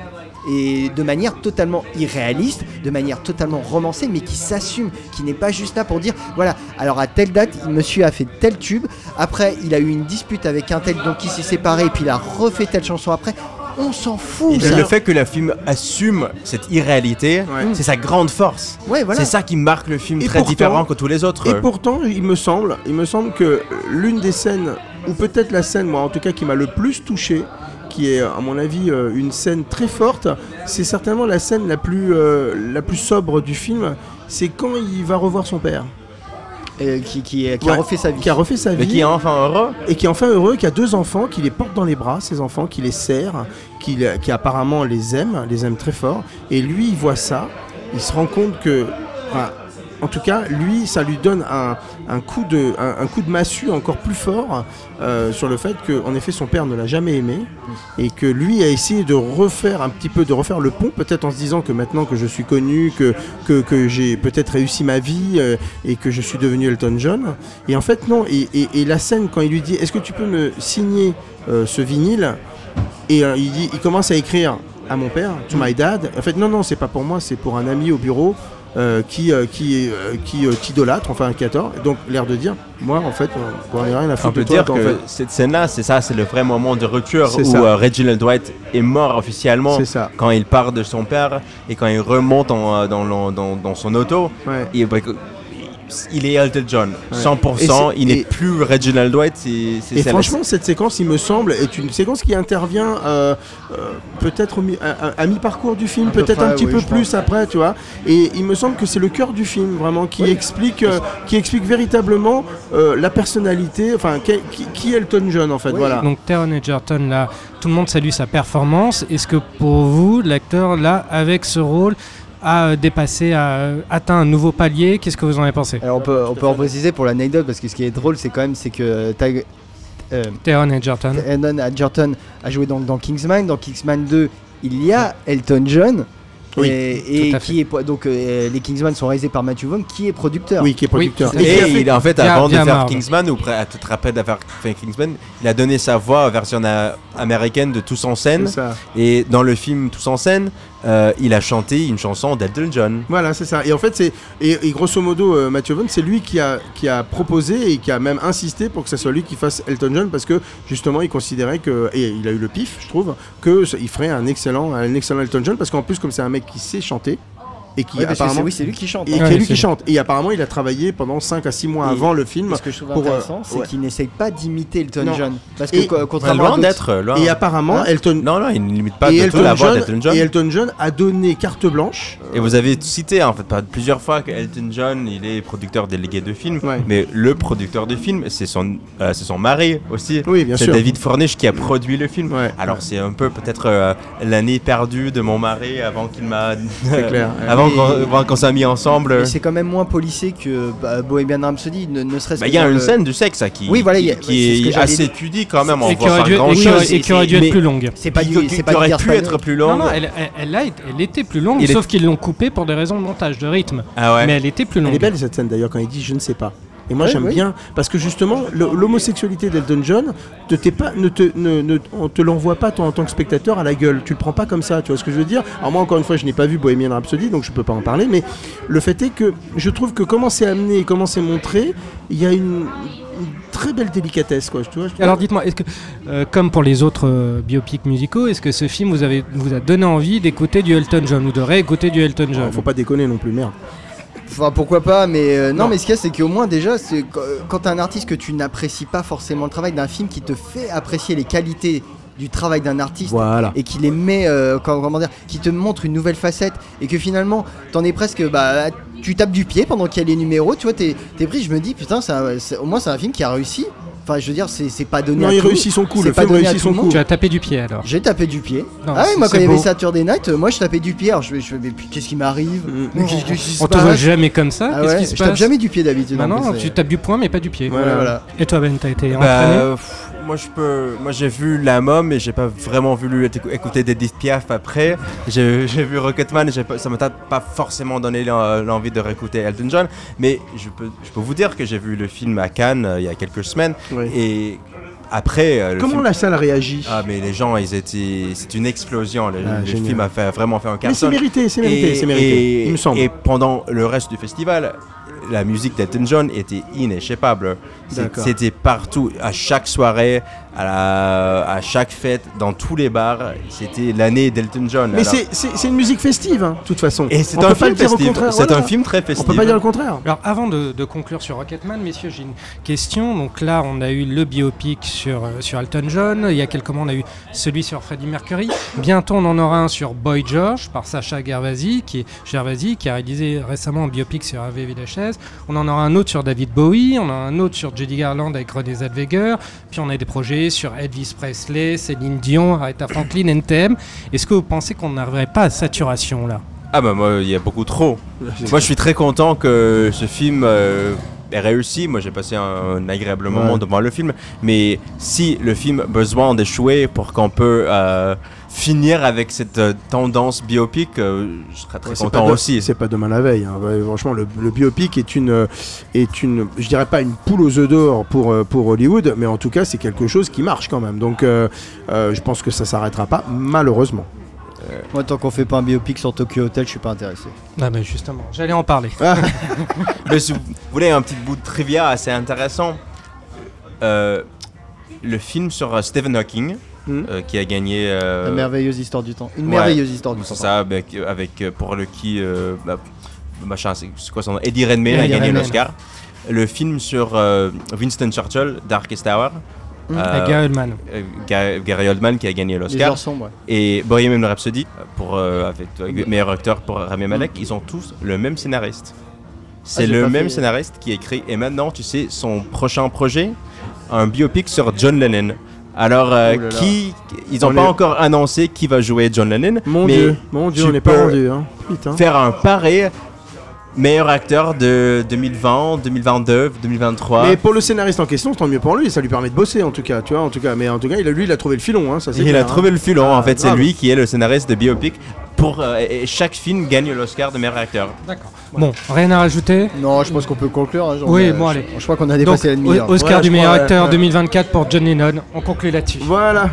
et de manière totalement irréaliste, de manière totalement romancée, mais qui s'assume, qui n'est pas juste là pour dire voilà, alors à telle date, monsieur a fait tel tube, après il a eu une dispute avec un tel, donc il s'est séparé, et puis il a refait telle chanson après. On s'en fout. Ça. le fait que le film assume cette irréalité, c'est sa grande force. Ouais, voilà. C'est ça qui marque le film Et très pourtant- différent que tous les autres. Et pourtant, il me semble, il me semble que l'une des scènes, ou peut-être la scène, moi en tout cas, qui m'a le plus touché, qui est à mon avis euh, une scène très forte, c'est certainement la scène la plus, euh, la plus sobre du film. C'est quand il va revoir son père. Euh, qui, qui, qui a refait sa vie. Qui a refait sa vie. Mais qui est enfin heureux. Et qui est enfin heureux, qui a deux enfants, qui les porte dans les bras, ces enfants, qui les serre, qui, qui apparemment les aime, les aime très fort. Et lui, il voit ça, il se rend compte que. enfin, en tout cas, lui, ça lui donne un, un coup, de, un, un coup de massue encore plus fort euh, sur le fait que, en effet, son père ne l'a jamais aimé et que lui a essayé de refaire un petit peu, de refaire le pont, peut-être en se disant que maintenant que je suis connu, que, que, que j'ai peut-être réussi ma vie euh, et que je suis devenu Elton John. Et en fait, non. Et, et- et la scène, quand il lui dit Est-ce que tu peux me signer euh, ce vinyle Et euh, il, dit, il commence à écrire à mon père, to my dad. En fait, non, non, c'est pas pour moi, c'est pour un ami au bureau. euh, qui euh, qui qui euh, t'idolâtre, enfin qui adore. Donc l'air de dire, moi en fait, on n'a rien à On foutre peut de toi. dire en que fait. cette scène-là, c'est ça, c'est le vrai moment de rupture où Reginald Dwight est mort officiellement C'est ça. quand il part de son père et quand il remonte en, dans, dans, dans son auto. Ouais. Bah, il est Elton John, Ouais. 100%. Et c'est- il n'est plus Reginald Dwight. c'est- c'est Et franchement, cette séquence, il me semble, est une séquence qui intervient euh, euh, peut-être au mi- à, à- à mi-parcours du film, peut-être près, un petit oui, peu plus après, tu vois. Et il me semble que c'est le cœur du film, vraiment, qui explique, euh, qui explique véritablement euh, la personnalité, enfin, qui, qui- qui est Elton John, en fait, voilà. Donc Taron Egerton, là, tout le monde salue sa performance. Est-ce que pour vous, l'acteur, là, avec ce rôle, a euh, dépassé, a euh, atteint un nouveau palier Qu'est-ce que vous en avez pensé? Alors on peut, on peut en préciser pour l'anecdote parce que ce qui est drôle c'est quand même c'est que Tag, euh, Taron Egerton. Taron Egerton a joué donc dans Kingsman. Dans Kingsman 2 il y a Elton John. Oui, et, à qui est donc euh, les Kingsman sont réalisés par Matthew Vaughn qui est producteur. Oui, qui est producteur. Oui, Et a il, en fait, avant de faire. Kingsman, ou près- peut-être après d'avoir fait Kingsman, il a donné sa voix à version euh, américaine de Tous en scène. Et dans le film Tous en scène, euh, il a chanté une chanson d'Elton John. Voilà, c'est ça. Et en fait, c'est et, grosso modo, euh, Matthew Vaughn, c'est lui qui a qui a proposé et qui a même insisté pour que ce soit lui qui fasse Elton John parce que justement, il considérait que et il a eu le pif, je trouve, que il ferait un excellent un excellent Elton John parce qu'en plus, comme c'est un mec qui sait chanter et qui Ouais, apparemment c'est- oui, c'est lui qui chante. et hein. qui Ouais, est lui c'est qui lui. chante. Et apparemment, il a travaillé pendant 5 à 6 mois Et- avant le film. Ce que je trouve pour, euh, intéressant, c'est ouais. qu'il n'essaye pas d'imiter Elton Non. John. Parce que Et- co- contrairement loin d'autres- d'être. Loin. Et apparemment, Hein Elton Non, non, il ne limite pas et du tout Elton la voix John, d'Elton John. et Elton John a donné carte blanche. Et vous avez cité en fait plusieurs fois que Elton John il est producteur délégué de film, Ouais. mais le producteur de film c'est son euh, c'est son mari aussi. Oui, bien c'est sûr. David Fornish qui a produit le film. Alors c'est un peu peut-être euh, l'année perdue de mon mari avant qu'il m'a C'est clair. avant Qu'on avant qu'on s'est mis ensemble. Et c'est quand même moins policé que bah, Bohemian Rhapsody, ne, ne serait-ce Bah, que Il y a une le- scène du sexe ça, qui, Oui, voilà, il y a- qui, ouais, est j'allais assez pudique quand même. Et qui aurait dû, grand et qui aurait- chose. et qui aurait dû être plus longue. C'est pas qui- aurait pu être plus Non, longue. non, elle, elle- elle a été- elle était plus longue, Il est- sauf qu'ils l'ont coupée pour des raisons de montage, de rythme. Ah ouais. Mais elle était plus Elle est longue. belle cette scène d'ailleurs quand il dit je ne sais pas. Et moi Ouais, j'aime bien parce que justement l'homosexualité d'Elton John te pas ne te ne, ne- on te l'envoie pas toi en tant que spectateur à la gueule. Tu le prends pas comme ça. Tu vois ce que je veux dire? Alors moi encore une fois je n'ai pas vu Bohemian Rhapsody donc je peux pas en parler. Mais le fait est que je trouve que comment c'est amené et comment c'est montré, il y a une, une très belle délicatesse quoi. Tu vois, je- Alors dites-moi, est-ce que, euh, comme pour les autres euh, biopics musicaux, est-ce que ce film vous, avez, vous a donné envie d'écouter du Elton John ou de réécouter du Elton John? Oh, faut pas déconner non plus merde. Enfin, pourquoi pas, mais euh, non, Non. mais ce qu'il y a, c'est qu'au moins, déjà, c'est quand, quand t'as un artiste que tu n'apprécies pas forcément le travail d'un film qui te fait apprécier les qualités du travail d'un artiste Voilà. et qui les met, euh, comment, dire, qui te montre une nouvelle facette et que finalement, t'en es presque, bah, tu tapes du pied pendant qu'il y a les numéros, tu vois, t'es t'es pris, je me dis, putain, au moins, c'est un film qui a réussi. Enfin, je veux dire, c'est pas donné Non, à il tout- réussit son coup, c'est le pas film donné à réussit tout le son monde. Tu as tapé du pied alors J'ai tapé du pied. Non, ah oui, c'est- moi quand il y avait. Saturday Night, moi je tapais du pied. Alors je vais, je mais puis, qu'est-ce qui m'arrive se On te voit jamais comme ça Ah Qu'est-ce ouais, qui se je tape passe jamais du pied d'habitude. Bah non, tu tapes du poing mais pas du pied. Voilà, voilà. Et toi Ben, t'as été Bah, entraîné pff, moi je peux, moi j'ai vu La Mom mais j'ai pas vraiment voulu écou- écouter Edith Piaf après. J'ai vu Rocketman, et ça m'a pas forcément donné l'en- l'envie de réécouter Elton John. Mais je peux, je peux vous dire que j'ai vu le film à Cannes euh, il y a quelques semaines et après. euh, Comment film- la salle réagit Ah mais les gens ils étaient, c'est une explosion. Le, Ah, le film a fait, vraiment fait un Mais carton. c'est mérité, c'est mérité, c'est mérité, et- il me semble. Et pendant le reste du festival, la musique d'Elton John était inéchappable. C'était partout, à chaque soirée, à, la- à chaque fête, dans tous les bars. C'était l'année d'Elton John. Mais c'est- une musique festive, hein, de toute façon. Et c'est un film festif. C'est voilà. un film très On peut festif. pas dire le contraire. Alors avant de, de conclure sur Rocketman, messieurs, j'ai une question. Donc là, on a eu le biopic sur, euh, sur Elton John. Il y a quelques mois, on a eu celui sur Freddie Mercury. Bientôt, on en aura un sur Boy George par Sacha Gervasi, qui Gervasi, qui a réalisé récemment un biopic sur Hervé Villachez. On en aura un autre sur David Bowie. On en a un autre sur Judy Garland avec René Zellweger. Puis on a des projets sur Elvis Presley, Céline Dion, Aretha Franklin, NTM. Est-ce que vous pensez qu'on n'arriverait pas à saturation là Ah bah moi, il y a beaucoup trop. moi, je suis très content que ce film euh, ait réussi. Moi, j'ai passé un, un agréable moment Ouais. devant le film. Mais si le film a besoin d'échouer pour qu'on peut euh, finir avec cette euh, tendance biopic, euh, je serais très Ouais, c'est content pas de- aussi. C'est pas demain la veille. hein. Ouais, franchement, le, le biopic est une, euh, est une, je dirais pas une poule aux œufs d'or pour, pour Hollywood, mais en tout cas, c'est quelque chose qui marche quand même. Donc, euh, euh, je pense que ça s'arrêtera pas, malheureusement. Moi, tant qu'on fait pas un biopic sur Tokyo Hotel, je suis pas intéressé. Ah mais justement, j'allais en parler. Mais si vous voulez un petit bout de trivia assez intéressant, euh, le film sur Stephen Hawking, euh, qui a gagné. euh, La merveilleuse histoire du temps. Une ouais, merveilleuse histoire du temps. C'est ça, avec, avec, euh, pour le qui. euh, bah, machin, c'est quoi son nom? Eddie Redmayne a gagné l'Oscar. Le film sur euh, Winston Churchill, Darkest Hour. Mm. Avec Gary Oldman. euh, Ga- Gary Oldman qui a gagné l'Oscar. ouais. Et Bohemian Rhapsody, pour, euh, avec, avec meilleur acteur pour Rami Malek, ils ont tous le même scénariste. C'est Ah, le même fait- scénariste qui écrit. Et maintenant, tu sais, son prochain projet, un biopic sur John Lennon. Alors, euh, là là. qui. Ils n'ont On pas est- encore annoncé qui va jouer John Lennon. Mon mais Dieu, mon Dieu, tu on n'est pas rendu, hein. Putain. Faire un pari meilleur acteur de 2020, 2022, 2023. Mais pour le scénariste en question, tant mieux pour lui, ça lui permet de bosser en tout cas, tu vois, en tout cas. Mais en tout cas, il a, lui, il a trouvé le filon, hein, ça c'est Il clair, a trouvé hein. le filon, en fait, c'est lui qui est le scénariste de biopic. Pour, euh, et chaque film gagne l'Oscar de meilleur acteur. D'accord. Bon, rien à rajouter? Non, je pense qu'on peut conclure. hein, genre, Oui, euh, bon, je- allez. Je crois qu'on a dépassé la demi-heure. Oscar Ouais, du meilleur crois, acteur ouais. 2024 pour John Lennon. On conclut là-dessus. Voilà.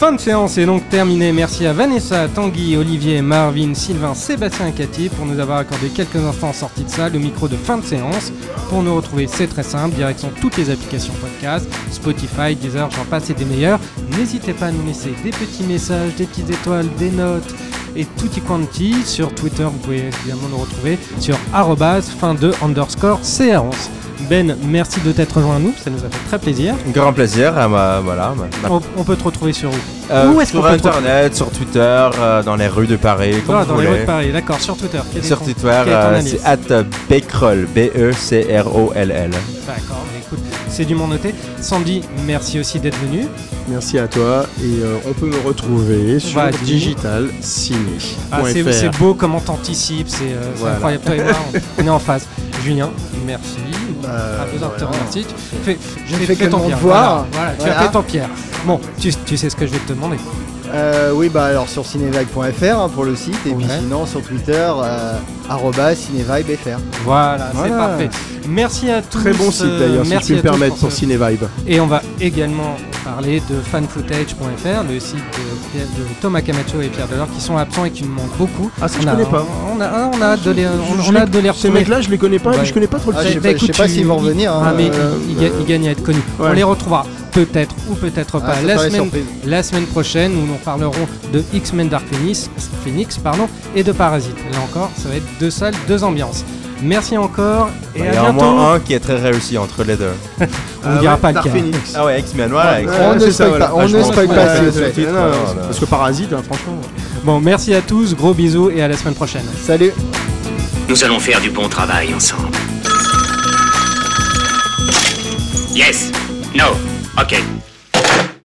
Fin de séance est donc terminée. Merci à Vanessa, Tanguy, Olivier, Marvin, Sylvain, Sébastien et Cathy pour nous avoir accordé quelques instants en sortie de salle au micro de fin de séance. Pour nous retrouver, c'est très simple. Direction toutes les applications podcast, Spotify, Deezer, j'en passe et des meilleurs. N'hésitez pas à nous laisser des petits messages, des petites étoiles, des notes et tutti quanti. Sur Twitter, vous pouvez évidemment nous retrouver sur arrobase fin de underscore séance. Ben, merci de t'être rejoint à nous, ça nous a fait très plaisir. Grand plaisir, ma- voilà. ma- ma- On, on peut te retrouver sur où Euh, Où est-ce qu'on sur peut te retrouver internet, sur Twitter, euh, dans les rues de Paris, comme Ah, vous dans les voulez. rues de Paris, d'accord, sur Twitter. Quel est Sur ton- Twitter, quel est ton euh, alias c'est at Becroll, B-E-C-R-O-L-L. D'accord, mais écoute, c'est du monde noté. Sandy, merci aussi d'être venu. Merci à toi et euh, on peut me retrouver sur Vas-y. Digital Ciné. Ah, c'est c'est beau comment t'anticipes, c'est euh, c'est Voilà. incroyable. Toi et moi, on, on est en phase. Julien, merci. Euh, de te voilà. remercier. Tu fais, Je fais- fais que ton pierre. devoir. Voilà, voilà, tu Voilà. as fait ton pierre. Bon, tu, tu sais ce que je vais te demander. Euh, oui, bah alors sur cinévague.fr hein, pour le site, et puis sinon sur Twitter, euh, cinévibefr. Voilà, c'est Voilà. parfait. Merci à tous. Très bon site euh, d'ailleurs, si puis me permettre, pour Cinévibe. Et on va également parler de fanfootage.fr, le site de, Thomas Camacho et Pierre Delors qui sont absents et qui nous manquent beaucoup. Ah, ça, On je a- connais pas. On a, on a hâte de les, on, Je on a les- hâte de les Ces mecs-là, je les connais pas, Ouais. mais je connais pas trop le Ah, site. je sais Bah, pas- je sais écoute, pas tu- s'ils vont revenir. hein, Ah, mais euh, ils, ils ga- ils gagnent à être connus. Ouais. On les retrouvera peut-être ou peut-être Ah, pas la, semaine, surprise. la semaine prochaine où nous parlerons de X-Men Dark Phoenix, Phoenix pardon, et de Parasite. Là encore, ça va être deux salles, deux ambiances. Merci encore et Il y à a au bientôt. moins un qui est très réussi entre les deux. On ne dira pas Dark lequel. Phoenix. Ah ouais, X-Men, voilà. X-Men. On ne spoil pas, on Ah, ne spoil pas, c'est le titre, Non, non, non. Parce que Parasite, hein, franchement. Bon, merci à tous, gros bisous et à la semaine prochaine. Salut Nous allons faire du bon travail ensemble. Yes. No. Ok.